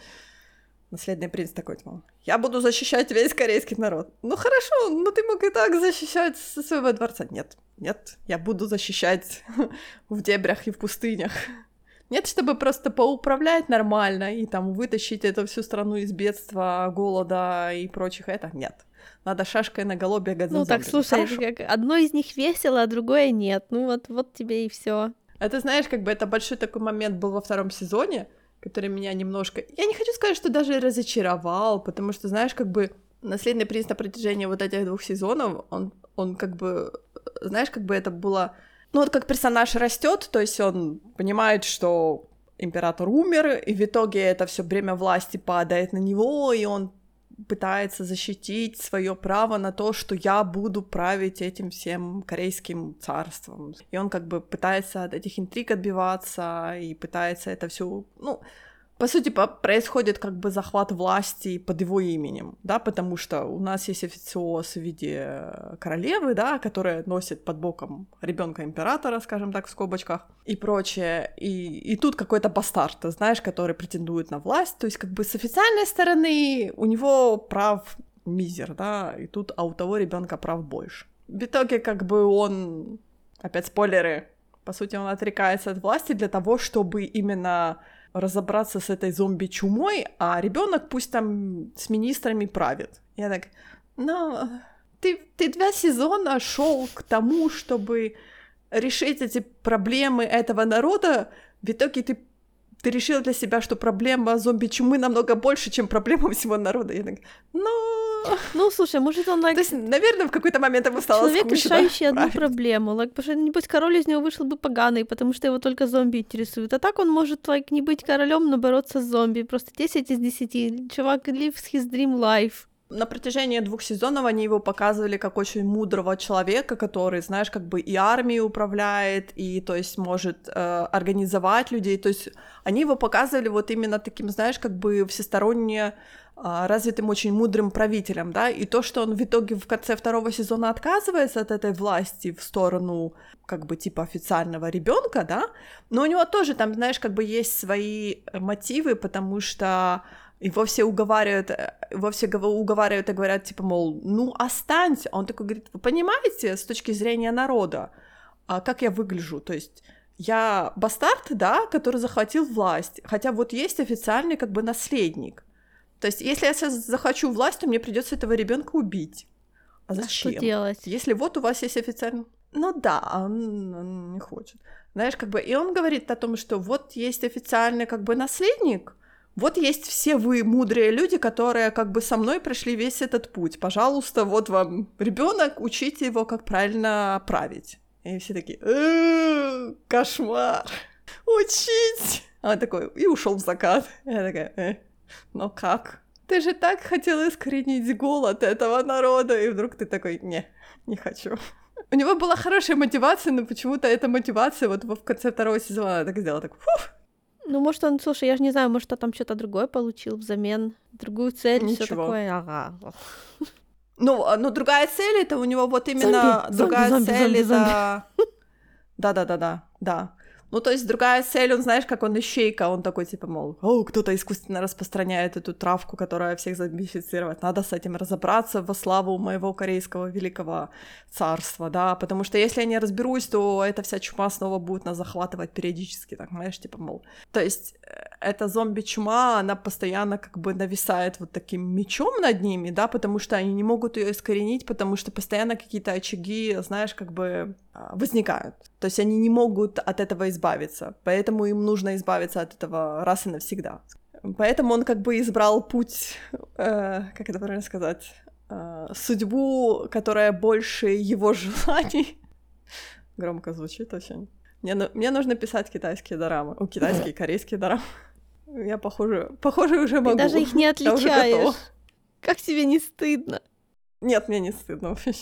наследный принц такой, типа, я буду защищать весь корейский народ. Ну хорошо, ну ты мог и так защищать со своего дворца. Нет, нет, я буду защищать в дебрях и в пустынях. Нет, чтобы просто поуправлять нормально и там вытащить эту всю страну из бедства, голода и прочих. Это нет. Надо шашкой на голове бегать за Ну так, зомби. слушай, как одно из них весело, а другое нет. Ну вот, вот тебе и все. Это, знаешь, как бы это большой такой момент был во втором сезоне, который меня немножко... Я не хочу сказать, что даже разочаровал, потому что, знаешь, как бы наследный принц на протяжении вот этих двух сезонов, он, он как бы... Знаешь, как бы это было... Ну вот как персонаж растет, то есть он понимает, что император умер, и в итоге это все бремя власти падает на него, и он пытается защитить свое право на то, что я буду править этим всем корейским царством. И он как бы пытается от этих интриг отбиваться и пытается это все, ну, по сути, происходит как бы захват власти под его именем, да, потому что у нас есть официоз в виде э, королевы, да, которая носит под боком ребенка императора, скажем так, в скобочках, и прочее, и, и тут какой-то бастард, ты знаешь, который претендует на власть, то есть как бы с официальной стороны у него прав мизер, да, и тут, а у того ребенка прав больше. В итоге как бы он, опять спойлеры, по сути, он отрекается от власти для того, чтобы именно разобраться с этой зомби-чумой, а ребенок пусть там с министрами правит. Я так, ну, ты, ты два сезона шел к тому, чтобы решить эти проблемы этого народа, в итоге ты, ты решил для себя, что проблема зомби-чумы намного больше, чем проблема всего народа. Я так, ну... Ну, слушай, может он like, То есть, наверное, в какой-то момент ему стало человек, скучно. решающий одну править. проблему. Like, потому что, небось, король из него вышел бы поганый, потому что его только зомби интересуют. А так он может like, не быть королем, но бороться с зомби. Просто 10 из 10. Чувак lives his dream life. На протяжении двух сезонов они его показывали как очень мудрого человека, который, знаешь, как бы и армией управляет, и, то есть, может э, организовать людей. То есть они его показывали вот именно таким, знаешь, как бы всесторонне а, развитым, очень мудрым правителем, да, и то, что он в итоге в конце второго сезона отказывается от этой власти в сторону, как бы, типа официального ребенка, да, но у него тоже там, знаешь, как бы есть свои мотивы, потому что его все уговаривают, э, его все гов- уговаривают и говорят, типа, мол, ну, останься. А он такой говорит, вы понимаете, с точки зрения народа, а как я выгляжу? То есть я бастард, да, который захватил власть, хотя вот есть официальный как бы наследник. То есть, если я сейчас захочу власть, то мне придется этого ребенка убить. А зачем? Что делать? Если вот у вас есть официально... Ну да, он, он не хочет. Знаешь, как бы... И он говорит о том, что вот есть официальный как бы наследник, вот есть все вы мудрые люди, которые как бы со мной прошли весь этот путь. Пожалуйста, вот вам ребенок, учите его, как правильно править. И все такие, «Э, кошмар, учить. А он такой, и ушел в закат. Я такая, э, но как? Ты же так хотел искоренить голод этого народа, и вдруг ты такой, не, не хочу. У него была хорошая мотивация, но почему-то эта мотивация вот в конце второго сезона так сделала, так, фух, Ну, может, он, слушай, я же не знаю, может, он там что-то другое получил взамен, другую цель, все Ничего. такое. Ага. Ну, а, ну, другая цель это у него вот именно Зомби, другая зомби, цель зомби, это. Да, да, да, да, да. Ну, то есть другая цель, он, знаешь, как он ищейка, он такой, типа, мол, о, кто-то искусственно распространяет эту травку, которая всех зомбифицировать, надо с этим разобраться во славу моего корейского великого царства, да, потому что если я не разберусь, то эта вся чума снова будет нас захватывать периодически, так, знаешь, типа, мол, то есть э, эта зомби-чума, она постоянно как бы нависает вот таким мечом над ними, да, потому что они не могут ее искоренить, потому что постоянно какие-то очаги, знаешь, как бы возникают. То есть они не могут от этого избавиться, поэтому им нужно избавиться от этого раз и навсегда. Поэтому он как бы избрал путь, э, как это правильно сказать, э, судьбу, которая больше его желаний. Громко звучит очень. Мне, ну- мне нужно писать китайские дорамы. О, китайские, корейские дорамы. Я, похоже, похоже, уже Ты могу. даже их не отличаешь. Как тебе не стыдно? Нет, мне не стыдно вообще.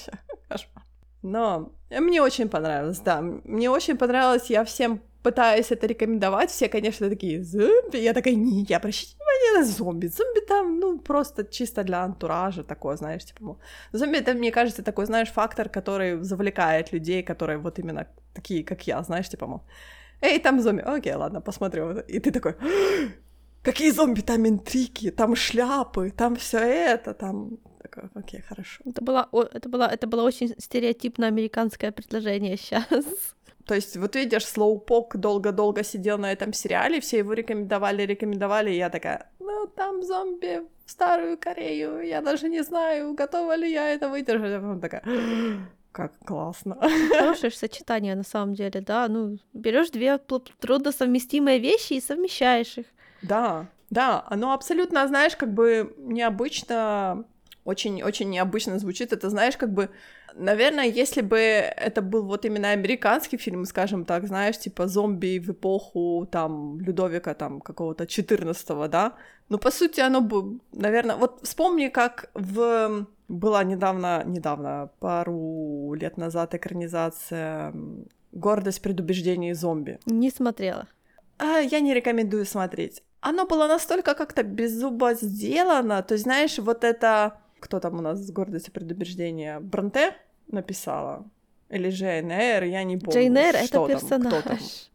Кошмар. Но мне очень понравилось, да. Мне очень понравилось, я всем пытаюсь это рекомендовать. Все, конечно, такие зомби. Я такая, не, я обращайте внимание на зомби. Зомби там, ну, просто чисто для антуража такое, знаешь, типа. Зомби, это, мне кажется, такой, знаешь, фактор, который завлекает людей, которые вот именно такие, как я, знаешь, типа, эй, там зомби, окей, ладно, посмотрю. И ты такой, какие зомби, там интриги, там шляпы, там все это, там... Такой, окей, хорошо. Это было, это было, это было очень стереотипно американское предложение сейчас. То есть, вот видишь, Слоупок долго-долго сидел на этом сериале, все его рекомендовали, рекомендовали, и я такая, ну, там зомби в Старую Корею, я даже не знаю, готова ли я это выдержать. А потом такая, как классно. Хорошее сочетание на самом деле, да. Ну, берешь две трудносовместимые вещи и совмещаешь их. Да, да, оно абсолютно, знаешь, как бы необычно, очень-очень необычно звучит. Это, знаешь, как бы, наверное, если бы это был вот именно американский фильм, скажем так, знаешь, типа зомби в эпоху там Людовика там какого-то 14 да, ну, по сути, оно бы, наверное, вот вспомни, как в была недавно, недавно, пару лет назад экранизация «Гордость, предубеждение и зомби». Не смотрела. А, я не рекомендую смотреть. Оно было настолько как-то беззубо сделано. То есть, знаешь, вот это... Кто там у нас с гордостью предубеждения? Бронте написала? Или Джейн Эйр? Я не помню. Джейн Эйр — это там, кто там. персонаж.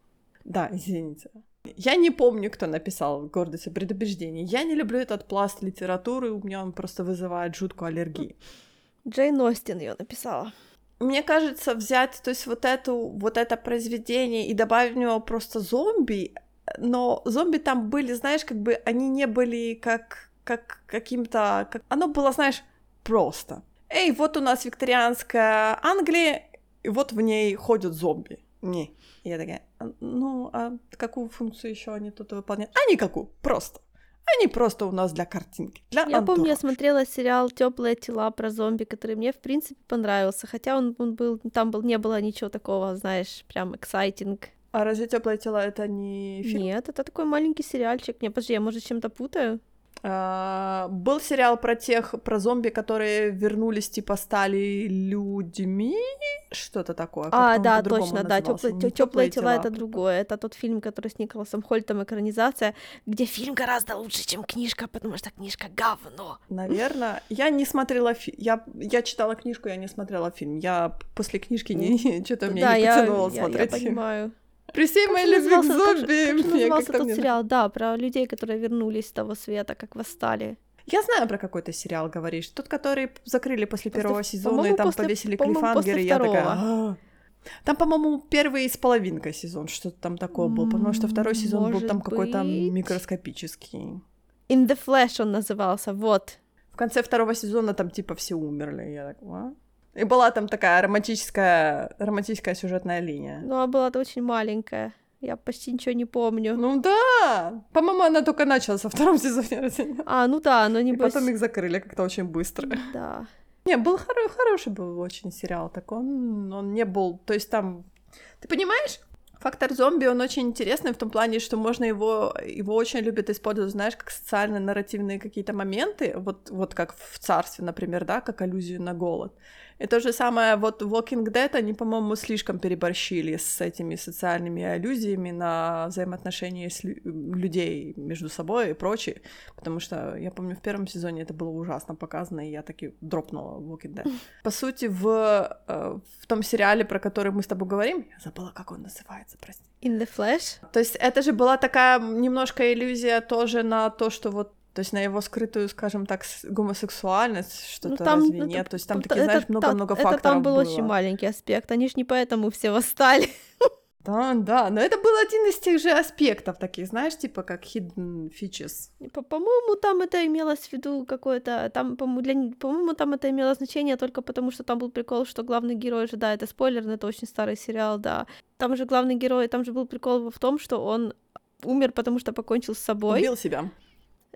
Да, извините. Я не помню, кто написал «Гордость и предубеждение». Я не люблю этот пласт литературы, у меня он просто вызывает жуткую аллергию. Джейн Остин ее написала. Мне кажется, взять, то есть вот эту, вот это произведение и добавить в него просто зомби, но зомби там были, знаешь, как бы они не были как, как каким-то... Как... Оно было, знаешь, просто. Эй, вот у нас викторианская Англия, и вот в ней ходят зомби. Не. Я такая, «А, ну, а какую функцию еще они тут выполняют? А никакую, просто. Они просто у нас для картинки, для Я помню, я смотрела сериал Теплые тела про зомби, который мне, в принципе, понравился. Хотя он, он был, там был, не было ничего такого, знаешь, прям exciting. А разве теплые тела это не фильм? Нет, это такой маленький сериальчик. Не, подожди, я, может, чем-то путаю? А, был сериал про тех, про зомби, которые вернулись, типа, стали людьми, что-то такое. а, да, точно, да. Теплые, тела это другое. Это тот фильм, который с Николасом Хольтом экранизация, где фильм гораздо лучше, чем книжка, потому что книжка говно. Наверное, я не смотрела фильм. Я, я читала книжку, я не смотрела фильм. Я после книжки не, что-то мне да, не я, потянуло я, я смотреть. понимаю. При всей Как моей любви к назывался- как зомби, как мне назывался тот мне- сериал? Да, про людей, которые вернулись с того света, как восстали. Я знаю, про какой ты сериал говоришь. Тот, который закрыли после После- первого сезона, и там после- повесили клифангер, и я такая... второго. «А». Там, по-моему, первый с половинкой сезон, что-то там такое был, потому что второй сезон был Может там какой-то быть. микроскопический. In the Flash он назывался, вот. В конце второго сезона там типа все умерли, я так, а? И была там такая романтическая, романтическая сюжетная линия. Ну, а была-то очень маленькая. Я почти ничего не помню. Ну да! По-моему, она только началась во втором сезоне. А, ну да, но не И потом их закрыли как-то очень быстро. Да. Не, был хоро- хороший был очень сериал, так он, он не был, то есть там, ты понимаешь, Фактор зомби, он очень интересный в том плане, что можно его, его очень любят использовать, знаешь, как социально-нарративные какие-то моменты, вот, вот как в «Царстве», например, да, как аллюзию на голод. И то же самое, вот Walking Dead, они, по-моему, слишком переборщили с этими социальными аллюзиями на взаимоотношения с лю- людей между собой и прочее, потому что, я помню, в первом сезоне это было ужасно показано, и я таки дропнула Walking Dead. По сути, в, э, в том сериале, про который мы с тобой говорим, я забыла, как он называется, прости. In the Flash? То есть это же была такая немножко иллюзия тоже на то, что вот то есть на его скрытую, скажем так, гомосексуальность, что-то ну, там, разве ну, нет? То есть там это, такие, знаешь, это, много-много это, факторов Это там был было. очень маленький аспект, они же не поэтому все восстали. Да, да, но это был один из тех же аспектов таких, знаешь, типа как hidden features. По- По-моему, там это имелось в виду какое-то, там, по-моему, для... по-моему, там это имело значение только потому, что там был прикол, что главный герой же, да, это спойлер, но это очень старый сериал, да. Там же главный герой, там же был прикол в том, что он умер, потому что покончил с собой. Убил себя.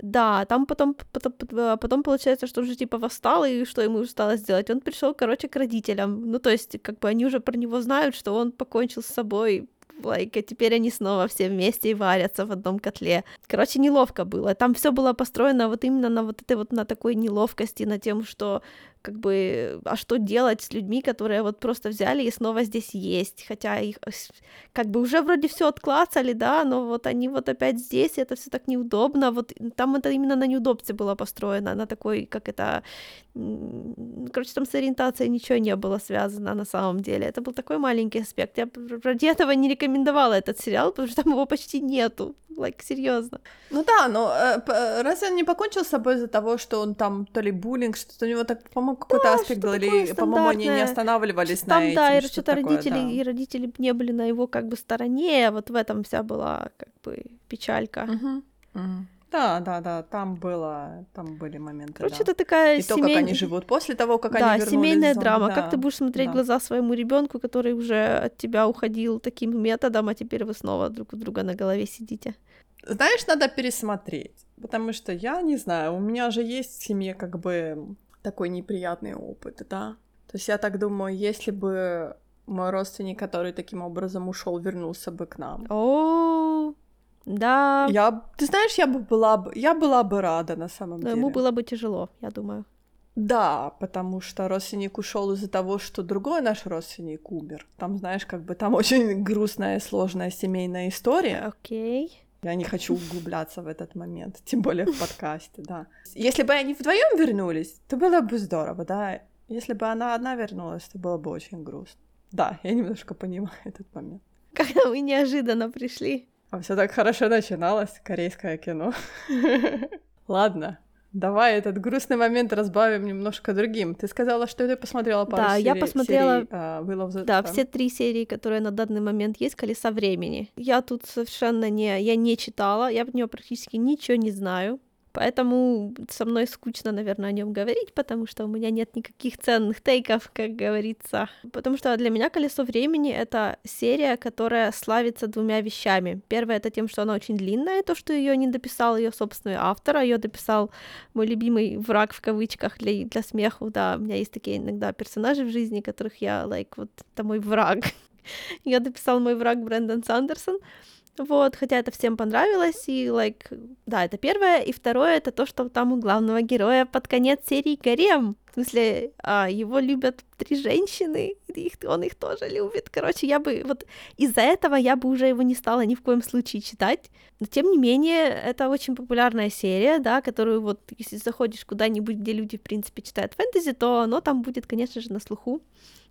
Да, там потом, потом, потом получается, что он же типа восстал, и что ему осталось сделать? Он пришел, короче, к родителям. Ну, то есть, как бы они уже про него знают, что он покончил с собой, like, и теперь они снова все вместе и варятся в одном котле. Короче, неловко было. Там все было построено вот именно на вот этой вот на такой неловкости, на тем, что как бы, а что делать с людьми, которые вот просто взяли и снова здесь есть, хотя их как бы уже вроде все отклацали, да, но вот они вот опять здесь, и это все так неудобно, вот там это именно на неудобстве было построено, на такой, как это, короче, там с ориентацией ничего не было связано на самом деле, это был такой маленький аспект, я ради этого не рекомендовала этот сериал, потому что там его почти нету, like, серьезно. Ну да, но э, разве он не покончил с собой из-за того, что он там то ли буллинг, что-то у него так, по-моему, какой-то да, аспект был, или, по-моему, они не останавливались там, на да, этим, и что-то родители, да. и родители не были на его как бы стороне, вот в этом вся была как бы печалька. Угу. Угу. Да, да, да, там было, там были моменты. Короче, да. это такая и семейная... то, как они живут после того, как да, они вернулись. семейная зомби, драма. да. Как ты будешь смотреть да. глаза своему ребенку, который уже от тебя уходил таким методом, а теперь вы снова друг у друга на голове сидите? Знаешь, надо пересмотреть, потому что я не знаю, у меня же есть в семье как бы такой неприятный опыт, да. То есть я так думаю, если бы мой родственник, который таким образом ушел, вернулся бы к нам. О, да. Я, ты знаешь, я бы была бы, я была бы рада на самом Но деле. ему было бы тяжело, я думаю. Да, потому что родственник ушел из-за того, что другой наш родственник умер. Там, знаешь, как бы там очень грустная, сложная семейная история. Окей. Я не хочу углубляться в этот момент, тем более в подкасте, да. Если бы они вдвоем вернулись, то было бы здорово, да. Если бы она одна вернулась, то было бы очень грустно. Да, я немножко понимаю этот момент. Когда мы неожиданно пришли. А все так хорошо начиналось, корейское кино. Ладно, давай этот грустный момент разбавим немножко другим. Ты сказала, что ты посмотрела пару Да, серий, я посмотрела- серий, Will of the- Да, там. все три серии, которые на данный момент есть, «Колеса времени». Я тут совершенно не... Я не читала, я про нее практически ничего не знаю. Поэтому со мной скучно, наверное, о нем говорить, потому что у меня нет никаких ценных тейков, как говорится. Потому что для меня «Колесо времени» — это серия, которая славится двумя вещами. Первое — это тем, что она очень длинная, то, что ее не дописал ее собственный автор, а ее дописал мой любимый враг в кавычках для, для смеху. Да, у меня есть такие иногда персонажи в жизни, которых я, like, вот, это мой враг. Ее дописал мой враг Брэндон Сандерсон. Вот, хотя это всем понравилось, и, like, да, это первое, и второе, это то, что там у главного героя под конец серии гарем, в смысле, а, его любят три женщины, их, он их тоже любит, короче, я бы, вот, из-за этого я бы уже его не стала ни в коем случае читать, но, тем не менее, это очень популярная серия, да, которую вот, если заходишь куда-нибудь, где люди, в принципе, читают фэнтези, то оно там будет, конечно же, на слуху,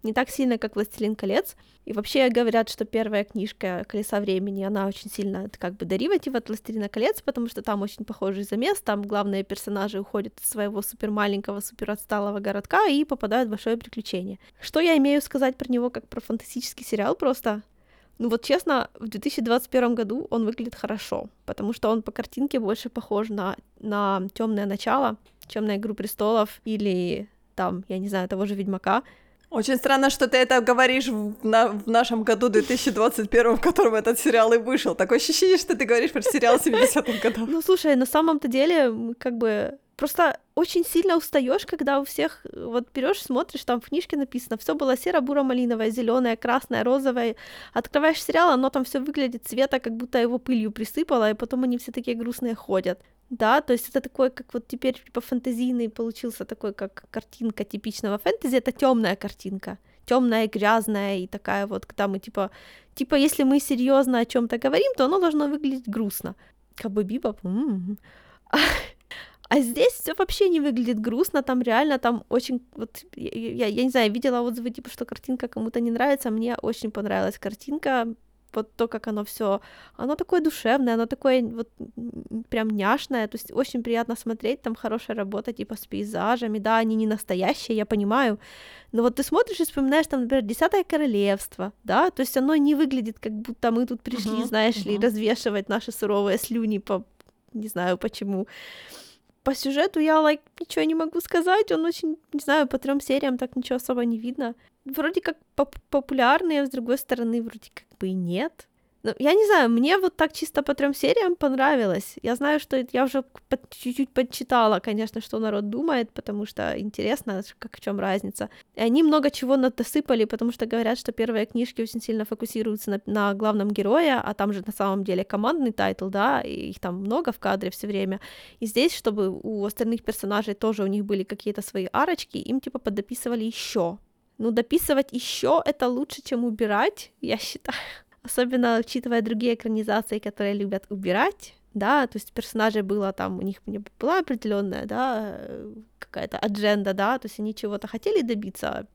не так сильно, как «Властелин колец». И вообще говорят, что первая книжка «Колеса времени», она очень сильно как бы дериватив от «Властелина колец», потому что там очень похожий замес, там главные персонажи уходят из своего супер маленького, супер отсталого городка и попадают в большое приключение. Что я имею сказать про него как про фантастический сериал просто? Ну вот честно, в 2021 году он выглядит хорошо, потому что он по картинке больше похож на, на темное начало, чем на Игру престолов или там, я не знаю, того же Ведьмака. Очень странно, что ты это говоришь в, на, в нашем году 2021, в котором этот сериал и вышел. Такое ощущение, что ты говоришь про сериал 70-х годов. Ну, слушай, на самом-то деле, как бы, просто очень сильно устаешь, когда у всех вот берешь, смотришь, там в книжке написано, все было серо-буро-малиновое, зеленое, красное, розовое. Открываешь сериал, оно там все выглядит цвета, как будто его пылью присыпало, и потом они все такие грустные ходят. Да, то есть это такой, как вот теперь типа фэнтезийный получился такой, как картинка типичного фэнтези, это темная картинка, темная, грязная и такая вот, когда мы типа, типа если мы серьезно о чем-то говорим, то оно должно выглядеть грустно. Как бы Бибоп. А здесь все вообще не выглядит грустно, там реально там очень, вот, я, я, я не знаю, видела отзывы, типа, что картинка кому-то не нравится, мне очень понравилась картинка, вот то, как оно все, оно такое душевное, оно такое вот прям няшное, то есть очень приятно смотреть, там хорошая работа типа с пейзажами, да, они не настоящие, я понимаю, но вот ты смотришь и вспоминаешь там, например, Десятое Королевство, да, то есть оно не выглядит, как будто мы тут пришли, uh-huh, знаешь uh-huh. ли, развешивать наши суровые слюни по, не знаю почему, по сюжету я, like, ничего не могу сказать, он очень, не знаю, по трем сериям так ничего особо не видно. Вроде как поп популярный, а с другой стороны, вроде как бы и нет. Ну, я не знаю, мне вот так чисто по трем сериям понравилось. Я знаю, что я уже чуть-чуть подчитала, конечно, что народ думает, потому что интересно, как в чем разница. И они много чего надосыпали, потому что говорят, что первые книжки очень сильно фокусируются на, на главном герое, а там же на самом деле командный title, да, и их там много в кадре все время. И здесь, чтобы у остальных персонажей тоже у них были какие-то свои арочки, им типа подописывали еще. Ну, дописывать еще это лучше, чем убирать, я считаю. Особенно учитывая другие экранизации, которые любят убирать, да, то есть персонажей было там, у них была определенная, да, какая-то адженда, да, то есть они чего-то хотели добиться, а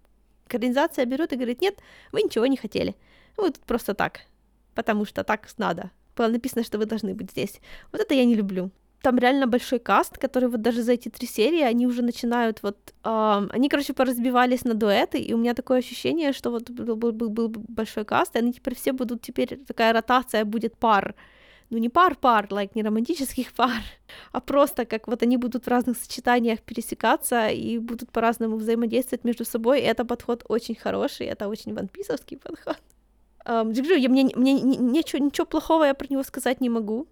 экранизация берет и говорит, нет, вы ничего не хотели, вы тут просто так, потому что так надо, было написано, что вы должны быть здесь. Вот это я не люблю там реально большой каст, который вот даже за эти три серии, они уже начинают вот... Э, они, короче, поразбивались на дуэты, и у меня такое ощущение, что вот был, был, был, был большой каст, и они теперь все будут, теперь такая ротация будет пар. Ну, не пар-пар, like, не романтических пар, а просто как вот они будут в разных сочетаниях пересекаться и будут по-разному взаимодействовать между собой, и это подход очень хороший, это очень ванписовский подход. Um, я, мне, мне ничего, ничего плохого я про него сказать не могу,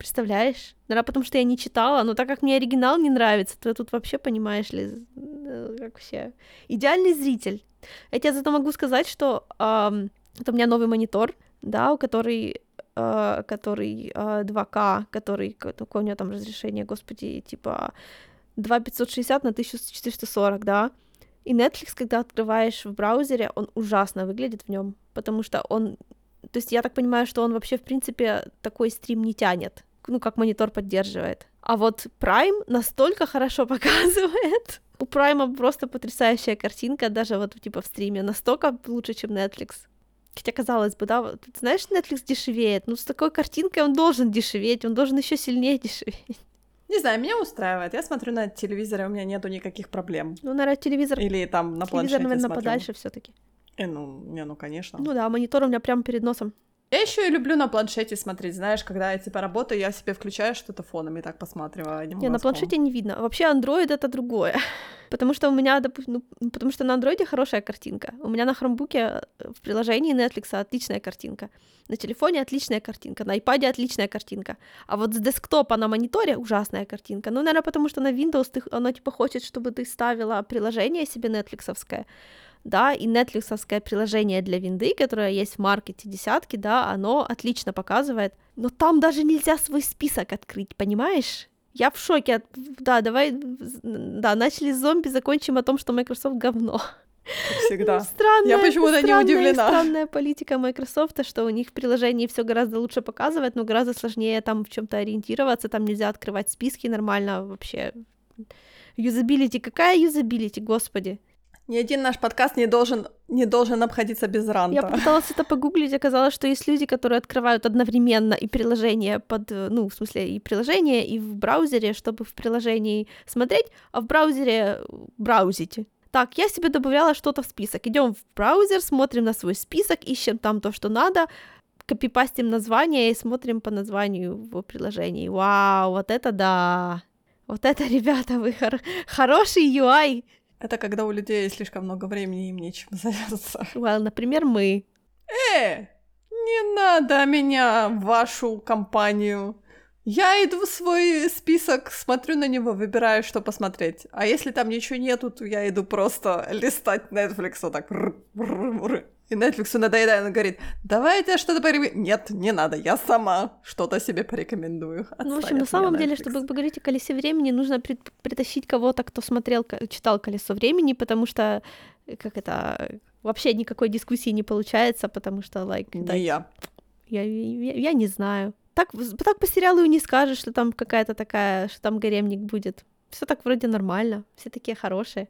Представляешь? Наверное, потому что я не читала, но так как мне оригинал не нравится, то тут вообще, понимаешь ли, э, как вообще... Идеальный зритель. Я тебе зато могу сказать, что э, это у меня новый монитор, да, у который Uh, который uh, 2К, который, какое у него там разрешение, господи, типа 2560 на 1440, да, и Netflix, когда открываешь в браузере, он ужасно выглядит в нем, потому что он, то есть я так понимаю, что он вообще, в принципе, такой стрим не тянет, ну, как монитор поддерживает. А вот Prime настолько хорошо показывает. У Prime просто потрясающая картинка, даже вот типа в стриме, настолько лучше, чем Netflix. Хотя, казалось бы, да, вот, знаешь, Netflix дешевеет, но с такой картинкой он должен дешеветь, он должен еще сильнее дешеветь. Не знаю, меня устраивает. Я смотрю на телевизоре, у меня нету никаких проблем. Ну, наверное, телевизор... Или там на планшете Телевизор, наверное, смотрю. подальше все таки Э, ну, не, ну, конечно. Ну да, монитор у меня прямо перед носом. Я еще и люблю на планшете смотреть, знаешь, когда я типа работаю, я себе включаю что-то фоном и так посматриваю. Не, на планшете не видно. Вообще Android это другое. Потому что у меня, допустим, ну, потому что на андроиде хорошая картинка. У меня на хромбуке э, в приложении Netflix отличная картинка. На телефоне отличная картинка, на iPad отличная картинка. А вот с десктопа на мониторе ужасная картинка. Ну, наверное, потому что на Windows ты, оно типа хочет, чтобы ты ставила приложение себе Netflixовское да, и Netflixовское приложение для винды, которое есть в маркете десятки, да, оно отлично показывает, но там даже нельзя свой список открыть, понимаешь? Я в шоке. От... Да, давай, да, начали с зомби, закончим о том, что Microsoft говно. Как всегда. Странная, Я почему-то не удивлена. Странная политика Microsoft, что у них в приложении все гораздо лучше показывает, но гораздо сложнее там в чем-то ориентироваться, там нельзя открывать списки нормально вообще. Юзабилити, какая юзабилити, господи? Ни один наш подкаст не должен, не должен обходиться без ранта. Я пыталась это погуглить, оказалось, что есть люди, которые открывают одновременно и приложение под, ну, в смысле, и приложение, и в браузере, чтобы в приложении смотреть, а в браузере браузить. Так, я себе добавляла что-то в список. Идем в браузер, смотрим на свой список, ищем там то, что надо, копипастим название и смотрим по названию в приложении. Вау, вот это да! Вот это, ребята, вы хор- хороший UI! Это когда у людей слишком много времени, им нечем заняться. Well, например, мы. Э, не надо меня в вашу компанию. Я иду в свой список, смотрю на него, выбираю, что посмотреть. А если там ничего нету, то я иду просто листать Netflix вот так. И Netflix надоедает, он говорит, давайте что-то порекомендую. Нет, не надо, я сама что-то себе порекомендую. Отстань ну, в общем, на самом деле, чтобы поговорить о «Колесе времени», нужно при- притащить кого-то, кто смотрел, читал «Колесо времени», потому что, э, как это, вообще никакой дискуссии не получается, потому что, like... Не да, я. Я, я. Я не знаю. Так, так по сериалу и не скажешь, что там какая-то такая, что там гаремник будет. Все так вроде нормально, все такие хорошие.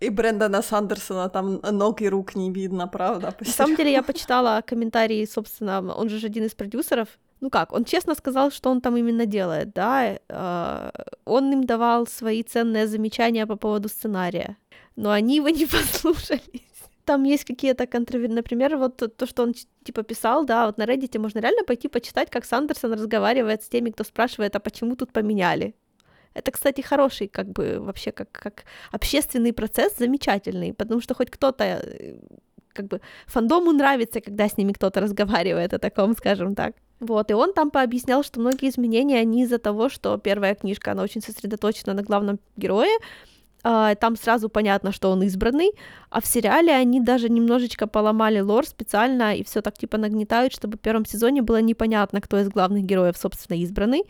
И Брэндона Сандерсона там ног и рук не видно, правда? На самом деле я почитала комментарии, собственно, он же один из продюсеров. Ну как, он честно сказал, что он там именно делает, да. Э, он им давал свои ценные замечания по поводу сценария, но они его не послушались. Там есть какие-то контроверсии, например, вот то, что он типа писал, да, вот на Reddit можно реально пойти почитать, как Сандерсон разговаривает с теми, кто спрашивает, а почему тут поменяли. Это, кстати, хороший, как бы, вообще, как, как общественный процесс замечательный, потому что хоть кто-то э, как бы фандому нравится, когда с ними кто-то разговаривает о таком, скажем так. Вот, и он там пообъяснял, что многие изменения, они из-за того, что первая книжка, она очень сосредоточена на главном герое, а, там сразу понятно, что он избранный, а в сериале они даже немножечко поломали лор специально и все так типа нагнетают, чтобы в первом сезоне было непонятно, кто из главных героев, собственно, избранный.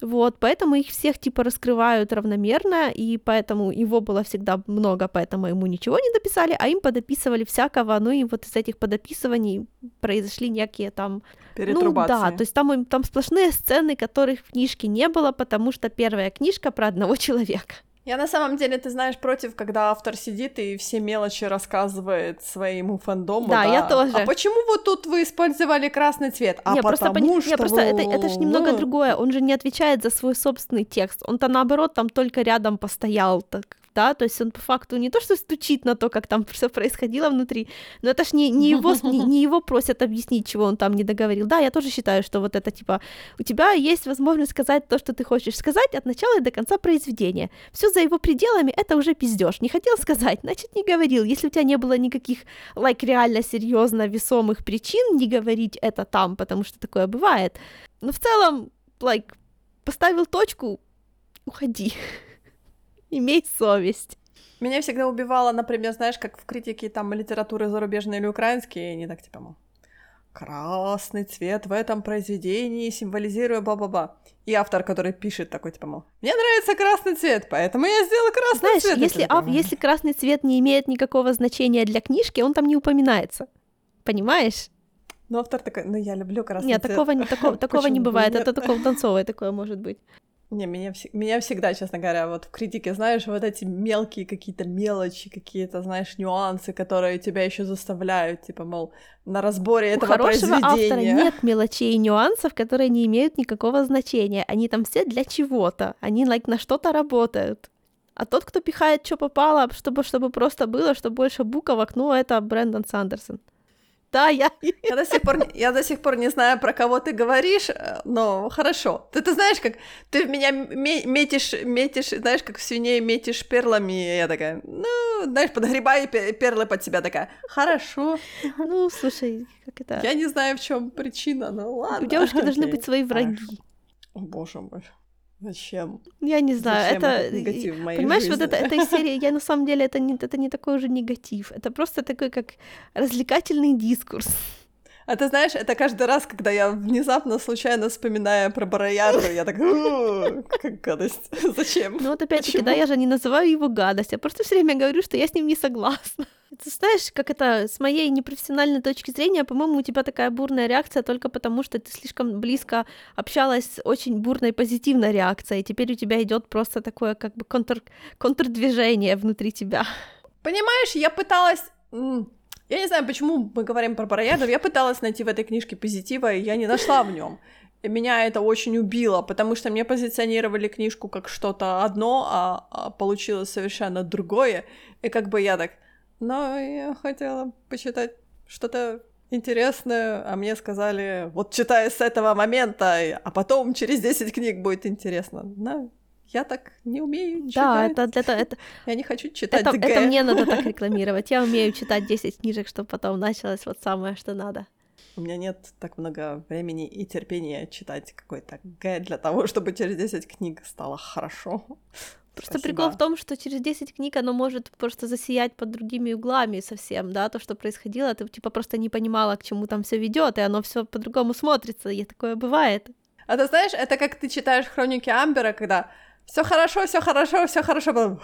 Вот, поэтому их всех типа раскрывают равномерно, и поэтому его было всегда много, поэтому ему ничего не дописали, а им подописывали всякого, ну и вот из этих подописываний произошли некие там... Ну да, то есть там, там сплошные сцены, которых в книжке не было, потому что первая книжка про одного человека. Я на самом деле, ты знаешь, против, когда автор сидит и все мелочи рассказывает своему фандому. Да, да. я тоже. А почему вот тут вы использовали красный цвет? А не, потому просто, что... Не, просто это, это же немного ну... другое. Он же не отвечает за свой собственный текст. Он-то наоборот там только рядом постоял, так да, то есть он по факту не то, что стучит на то, как там все происходило внутри, но это ж не, не, его, не, не его просят объяснить, чего он там не договорил. Да, я тоже считаю, что вот это типа, у тебя есть возможность сказать то, что ты хочешь сказать от начала и до конца произведения. Все за его пределами это уже пиздеж. Не хотел сказать, значит не говорил. Если у тебя не было никаких, like, реально серьезно весомых причин не говорить это там, потому что такое бывает. Но в целом, like, поставил точку, уходи. Имей совесть. Меня всегда убивало, например, знаешь, как в критике там литературы зарубежной или украинской, они так типа, мол, красный цвет в этом произведении символизирует ба-ба-ба. И автор, который пишет такой, типа, мол, мне нравится красный цвет, поэтому я сделал красный Знаешь, цвет. Если, а, если красный цвет не имеет никакого значения для книжки, он там не упоминается. Понимаешь? Ну, автор такой, ну, я люблю красный Нет, цвет. такого, не, такого, такого не бывает, это только танцовое такое может быть. Не, меня, меня всегда, честно говоря, вот в критике, знаешь, вот эти мелкие какие-то мелочи, какие-то, знаешь, нюансы, которые тебя еще заставляют, типа, мол, на разборе этого У хорошего автора нет мелочей и нюансов, которые не имеют никакого значения. Они там все для чего-то. Они, like, на что-то работают. А тот, кто пихает, что попало, чтобы, чтобы просто было, что больше буквок, ну, это Брэндон Сандерсон. Да, я... Я до, сих пор, я до сих пор не знаю, про кого ты говоришь, э, но хорошо. Ты, ты знаешь, как ты в меня метишь, метишь, знаешь, как в свиней метишь перлами, я такая, ну, знаешь, подгребаю перлы под себя, такая, хорошо. Ну, слушай, как это... Я не знаю, в чем причина, но ладно. У девушки должны быть свои враги. О, боже мой. Зачем? Я не знаю, Зачем это... Этот негатив в моей Понимаешь, жизни? вот это, этой серии, я на самом деле, это не, это не такой уже негатив, это просто такой, как развлекательный дискурс. А ты знаешь, это каждый раз, когда я внезапно, случайно вспоминаю про Бароярду, я так, как гадость, зачем? Ну вот опять-таки, да, я же не называю его гадость, я просто все время говорю, что я с ним не согласна. Ты знаешь, как это, с моей непрофессиональной точки зрения, по-моему, у тебя такая бурная реакция только потому, что ты слишком близко общалась с очень бурной позитивной реакцией, и теперь у тебя идет просто такое как бы контр... контрдвижение внутри тебя. Понимаешь, я пыталась... Я не знаю, почему мы говорим про параядов, я пыталась найти в этой книжке позитива, и я не нашла в нем. И меня это очень убило, потому что мне позиционировали книжку как что-то одно, а, а получилось совершенно другое. И как бы я так, но я хотела почитать что-то интересное, а мне сказали, вот читай с этого момента, а потом через 10 книг будет интересно. Да, я так не умею читать. Да, это, это, это... Я не хочу читать это, это мне надо так рекламировать. Я умею читать 10 книжек, чтобы потом началось вот самое, что надо. У меня нет так много времени и терпения читать какой-то Г для того, чтобы через 10 книг стало хорошо. Просто Спасибо. прикол в том, что через 10 книг оно может просто засиять под другими углами совсем, да, то, что происходило, ты типа просто не понимала, к чему там все ведет, и оно все по-другому смотрится, и такое бывает. А ты знаешь, это как ты читаешь хроники Амбера, когда все хорошо, все хорошо, все хорошо, потом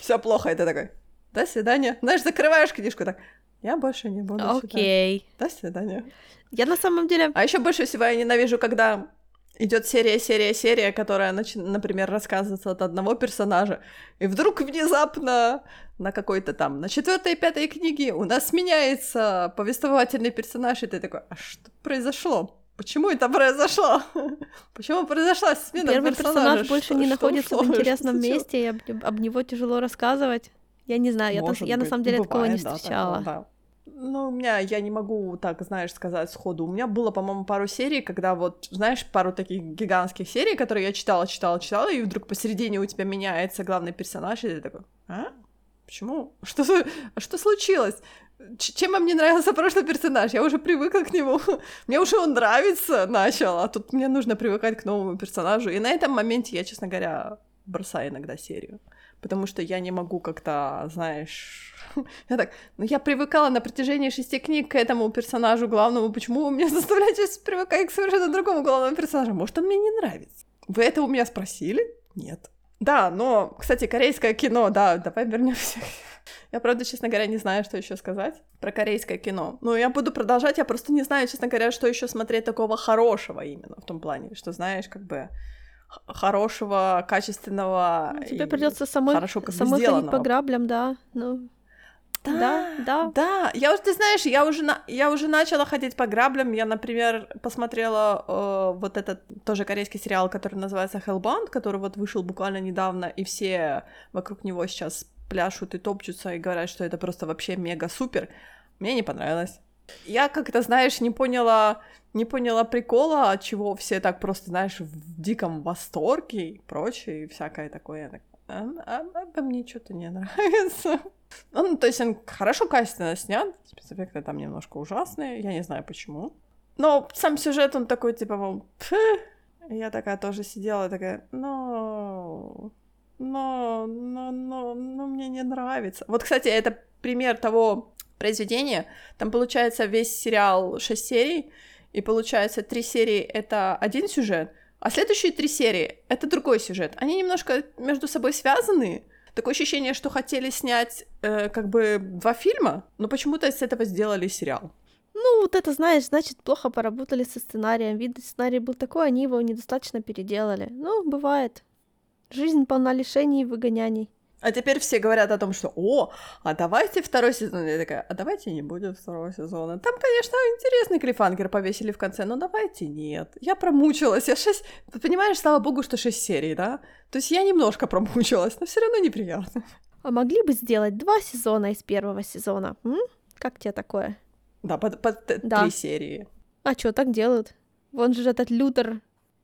все плохо, и ты такой, до свидания. Знаешь, закрываешь книжку так, я больше не буду Окей. Читать. До свидания. Я на самом деле... А еще больше всего я ненавижу, когда идет серия, серия, серия, которая, например, рассказывается от одного персонажа, и вдруг внезапно на какой-то там, на четвертой, пятой книге у нас меняется повествовательный персонаж, и ты такой, а что произошло? Почему это произошло? Почему произошла смена Первый персонаж больше что, не что находится ушло? в интересном что месте, и об, об него тяжело рассказывать. Я не знаю, я, я на самом деле бывает, такого не встречала. Да, да. Ну, у меня, я не могу так, знаешь, сказать сходу. У меня было, по-моему, пару серий, когда вот, знаешь, пару таких гигантских серий, которые я читала, читала, читала, и вдруг посередине у тебя меняется главный персонаж, и ты такой, а? Почему? Что, что случилось? Чем вам не нравился прошлый персонаж? Я уже привыкла к нему. Мне уже он нравится начал, а тут мне нужно привыкать к новому персонажу. И на этом моменте я, честно говоря, бросаю иногда серию. Потому что я не могу как-то, знаешь... Я так, ну я привыкала на протяжении шести книг к этому персонажу главному, почему вы меня заставляете привыкать к совершенно другому главному персонажу? Может, он мне не нравится? Вы это у меня спросили? Нет. Да, но, кстати, корейское кино, да, давай вернемся. Я, правда, честно говоря, не знаю, что еще сказать про корейское кино. Но я буду продолжать, я просто не знаю, честно говоря, что еще смотреть такого хорошего именно в том плане, что, знаешь, как бы хорошего, качественного. Ну, тебе придется самой, хорошо, самой ходить по граблям, да. Ну, да, да, да. Да, я уже, ты знаешь, я уже, на, я уже начала ходить по граблям. Я, например, посмотрела э, вот этот тоже корейский сериал, который называется Hellbound, который вот вышел буквально недавно, и все вокруг него сейчас пляшут и топчутся и говорят, что это просто вообще мега супер. Мне не понравилось. Я как-то, знаешь, не поняла, не поняла прикола, от чего все так просто, знаешь, в диком восторге и прочее, и всякое такое. А, а, а мне что-то не нравится. Ну, то есть он хорошо, качественно снят, спецэффекты там немножко ужасные, я не знаю почему. Но сам сюжет, он такой, типа, мол, Я такая тоже сидела, такая, но... Но, но, но, но мне не нравится. Вот, кстати, это пример того произведения. Там, получается, весь сериал 6 серий, и, получается, три серии — это один сюжет, а следующие три серии — это другой сюжет. Они немножко между собой связаны, Такое ощущение, что хотели снять э, как бы два фильма, но почему-то из этого сделали сериал. Ну, вот это, знаешь, значит, плохо поработали со сценарием. Видно, сценарий был такой, они его недостаточно переделали. Ну, бывает. Жизнь полна лишений и выгоняний. А теперь все говорят о том, что «О, а давайте второй сезон». Я такая, а давайте не будет второго сезона. Там, конечно, интересный клифангер повесили в конце, но давайте нет. Я промучилась, я шесть... Ты понимаешь, слава богу, что шесть серий, да? То есть я немножко промучилась, но все равно неприятно. А могли бы сделать два сезона из первого сезона? М? Как тебе такое? Да, под, под да. три серии. А что, так делают? Вон же этот Лютер,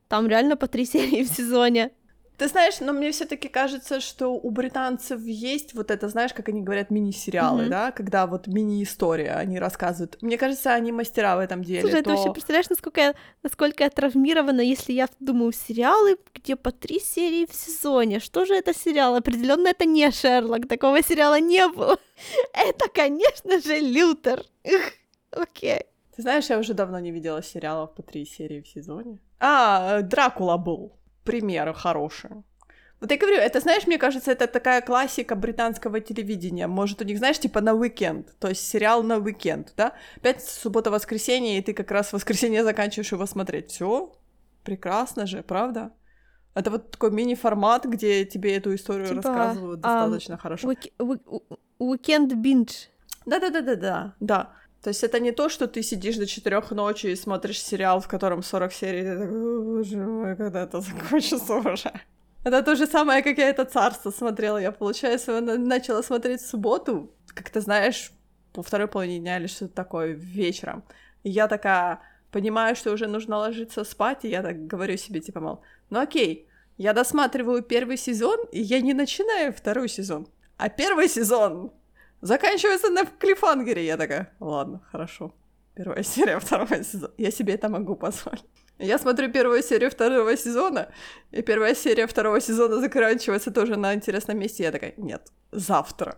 там реально по три серии в сезоне. Ты знаешь, но мне все-таки кажется, что у британцев есть вот это, знаешь, как они говорят, мини-сериалы, mm-hmm. да, когда вот мини-история они рассказывают. Мне кажется, они мастера в этом деле. Слушай, то... ты вообще представляешь, насколько я, насколько я травмирована, если я думаю, сериалы, где по три серии в сезоне. Что же это сериал? Определенно это не Шерлок, такого сериала не было. Это, конечно же, Лютер. Окей. Ты знаешь, я уже давно не видела сериалов по три серии в сезоне. А, Дракула был примеры хорошие. Вот я говорю, это, знаешь, мне кажется, это такая классика британского телевидения. Может, у них, знаешь, типа на уикенд, то есть сериал на уикенд, да? Пятница, суббота, воскресенье, и ты как раз в воскресенье заканчиваешь его смотреть. Все прекрасно же, правда? Это вот такой мини-формат, где тебе эту историю типа, рассказывают достаточно um, хорошо. Уикенд биндж. Да-да-да-да-да, да. То есть это не то, что ты сидишь до четырех ночи и смотришь сериал, в котором 40 серий, и ты такой, боже мой, когда это закончится уже. Это то же самое, как я это царство смотрела. Я, получается, начала смотреть в субботу, как ты знаешь, по второй половине дня или что-то такое вечером. И я такая понимаю, что уже нужно ложиться спать, и я так говорю себе, типа, мол, ну окей, я досматриваю первый сезон, и я не начинаю второй сезон. А первый сезон заканчивается на клифангере. Я такая, ладно, хорошо. Первая серия второго сезона. Я себе это могу позволить. Я смотрю первую серию второго сезона, и первая серия второго сезона заканчивается тоже на интересном месте. Я такая, нет, завтра.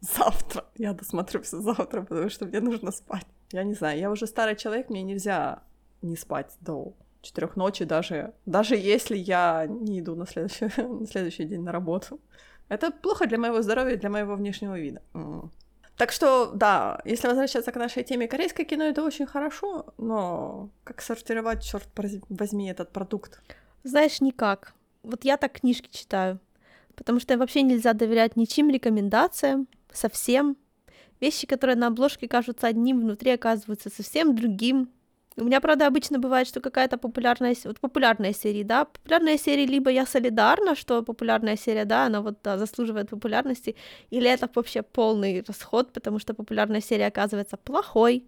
Завтра. Я досмотрю все завтра, потому что мне нужно спать. Я не знаю, я уже старый человек, мне нельзя не спать до четырех ночи, даже, даже если я не иду на следующий, на следующий день на работу. Это плохо для моего здоровья и для моего внешнего вида. Так что, да, если возвращаться к нашей теме, корейское кино это очень хорошо, но как сортировать, черт возьми, этот продукт? Знаешь, никак. Вот я так книжки читаю, потому что вообще нельзя доверять ничьим рекомендациям, совсем. Вещи, которые на обложке кажутся одним, внутри оказываются совсем другим. У меня, правда, обычно бывает, что какая-то популярная, вот популярная серия, да, популярная серия, либо я солидарна, что популярная серия, да, она вот да, заслуживает популярности, или это вообще полный расход, потому что популярная серия оказывается плохой,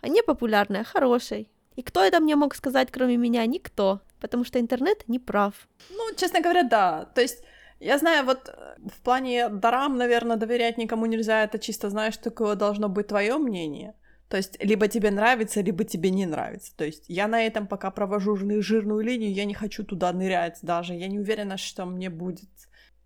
а не популярная хорошей. И кто это мне мог сказать, кроме меня? Никто, потому что интернет не прав. Ну, честно говоря, да. То есть я знаю, вот э, в плане дарам, наверное, доверять никому нельзя, это чисто, знаешь, такое должно быть твое мнение. То есть либо тебе нравится, либо тебе не нравится. То есть я на этом пока провожу жирную линию, я не хочу туда нырять даже. Я не уверена, что мне будет...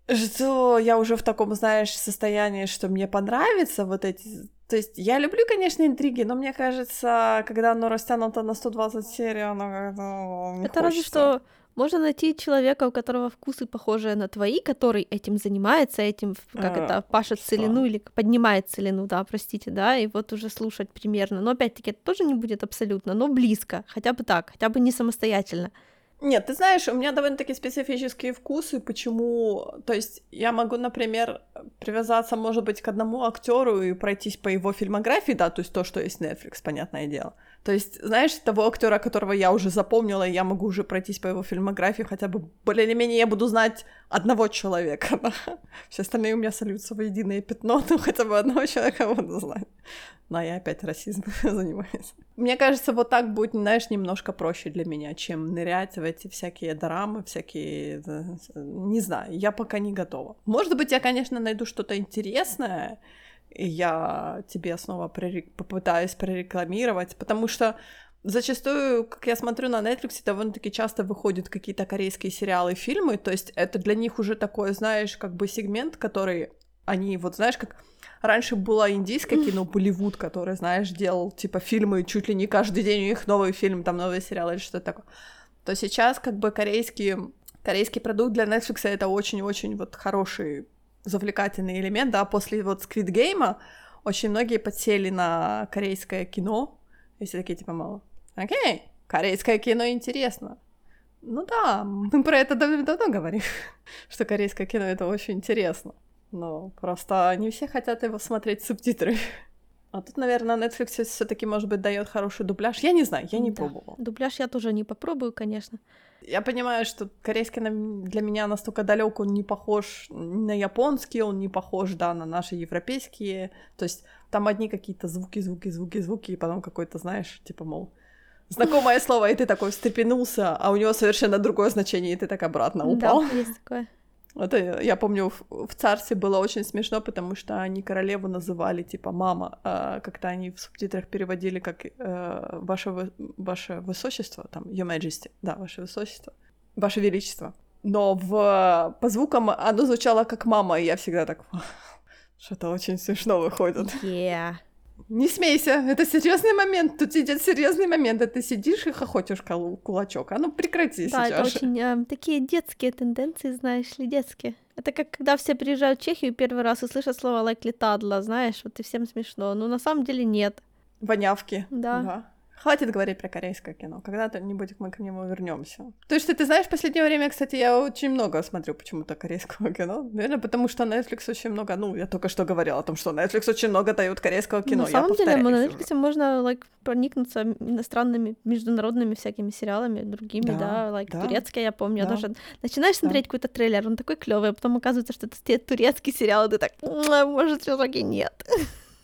Что я уже в таком, знаешь, состоянии, что мне понравится вот эти... То есть я люблю, конечно, интриги, но мне кажется, когда оно растянуто на 120 серий, оно как-то... Это хочется. разве что можно найти человека, у которого вкусы похожие на твои, который этим занимается, этим, как а, это, пашет что? целину или поднимает целину, да, простите, да, и вот уже слушать примерно. Но опять-таки это тоже не будет абсолютно, но близко, хотя бы так, хотя бы не самостоятельно. Нет, ты знаешь, у меня довольно-таки специфические вкусы, почему... То есть я могу, например, привязаться, может быть, к одному актеру и пройтись по его фильмографии, да, то есть то, что есть Netflix, понятное дело. То есть, знаешь, того актера, которого я уже запомнила, я могу уже пройтись по его фильмографии, хотя бы более или менее я буду знать одного человека. Да? Все остальные у меня сольются в единое пятно, но хотя бы одного человека буду знать. Но я опять расизм занимаюсь. Мне кажется, вот так будет, знаешь, немножко проще для меня, чем нырять в эти всякие драмы, всякие... Не знаю, я пока не готова. Может быть, я, конечно, найду что-то интересное, и я тебе снова прорек... попытаюсь прорекламировать, потому что зачастую, как я смотрю на Netflix, довольно-таки часто выходят какие-то корейские сериалы, фильмы, то есть это для них уже такой, знаешь, как бы сегмент, который они, вот знаешь, как раньше было индийское кино, Болливуд, который, знаешь, делал, типа, фильмы чуть ли не каждый день, у них новый фильм, там новый сериал или что-то такое, то сейчас как бы корейский, корейский продукт для Netflix это очень-очень вот хороший завлекательный элемент, да, после вот Squid Game очень многие подсели на корейское кино, и все такие, типа, мало, окей, корейское кино интересно. Ну да, мы про это давно говорим, что корейское кино это очень интересно. Но просто не все хотят его смотреть с субтитрами. А тут, наверное, Netflix все-таки, может быть, дает хороший дубляж. Я не знаю, я не да. пробовала. Дубляж я тоже не попробую, конечно. Я понимаю, что корейский для меня настолько далек, он не похож на японский, он не похож, да, на наши европейские. То есть там одни какие-то звуки, звуки, звуки, звуки, и потом какой-то, знаешь, типа, мол, знакомое слово, и ты такой встрепенулся, а у него совершенно другое значение, и ты так обратно упал. Да, есть такое. Это, я помню, в, в царстве было очень смешно, потому что они королеву называли типа мама, а как-то они в субтитрах переводили как э, ваше, ваше высочество, там, Your Majesty, да, ваше высочество, ваше величество. Но в, по звукам оно звучало как мама, и я всегда так, что-то очень смешно выходит. Yeah. Не смейся, это серьезный момент. Тут идет серьезный момент, а ты сидишь и хохочешь кулачок. А ну прекрати да, сейчас. Да, это очень э, такие детские тенденции, знаешь ли, детские. Это как когда все приезжают в Чехию первый раз и слышат слово «likely toddler», знаешь, вот и всем смешно. Но на самом деле нет. Вонявки. Да. да. Хватит говорить про корейское кино. Когда-нибудь мы к нему вернемся. То есть, ты знаешь, в последнее время, кстати, я очень много смотрю почему-то корейского кино. Наверное, потому что Netflix очень много. Ну, я только что говорила о том, что Netflix очень много дает корейского кино. На самом деле, на Netflix можно like, проникнуться иностранными, международными всякими сериалами, другими, да, да like да. турецкие, я помню. Да. Я даже начинаешь смотреть да. какой-то трейлер, он такой клевый, а потом оказывается, что это турецкий сериал, и ты так, может, все-таки нет.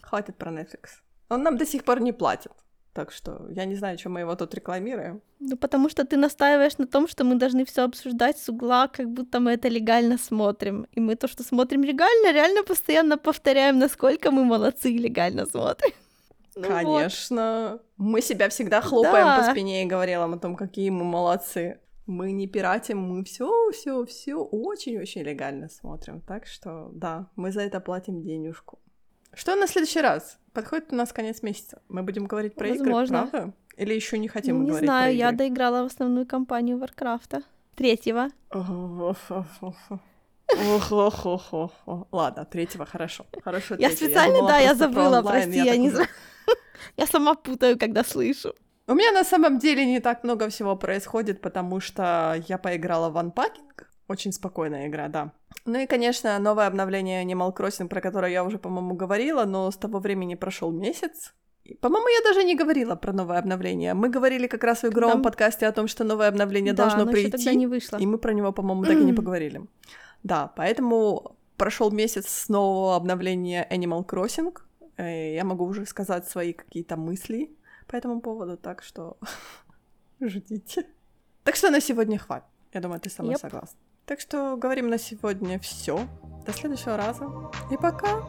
Хватит про Netflix. Он нам до сих пор не платит. Так что я не знаю, что мы его тут рекламируем. Ну, потому что ты настаиваешь на том, что мы должны все обсуждать с угла, как будто мы это легально смотрим. И мы то, что смотрим легально, реально постоянно повторяем, насколько мы молодцы и легально смотрим. Ну Конечно. Вот. Мы себя всегда хлопаем да. по спине и говорим о том, какие мы молодцы. Мы не пиратим, мы все, все, все очень-очень легально смотрим. Так что, да, мы за это платим денежку. Что на следующий раз? Подходит у нас конец месяца. Мы будем говорить про Возможно. игры, правда? Или еще не хотим не говорить знаю, про я доиграла в основную кампанию Варкрафта. Третьего. Ладно, третьего, хорошо. Хорошо. Я специально, да, я забыла, прости, я не знаю. Я сама путаю, когда слышу. У меня на самом деле не так много всего происходит, потому что я поиграла в Unpacking. Очень спокойная игра, да. Ну и, конечно, новое обновление Animal Crossing, про которое я уже, по-моему, говорила, но с того времени прошел месяц. По-моему, я даже не говорила про новое обновление. Мы говорили как раз в игровом Там... подкасте о том, что новое обновление да, должно прийти. Тогда не вышло. И мы про него, по-моему, так и не поговорили. Да, поэтому прошел месяц с нового обновления Animal Crossing. Э, я могу уже сказать свои какие-то мысли по этому поводу, так что ждите. Так что на сегодня хватит. Я думаю, ты сама yep. согласна. Так что говорим на сегодня все. До следующего раза. И пока.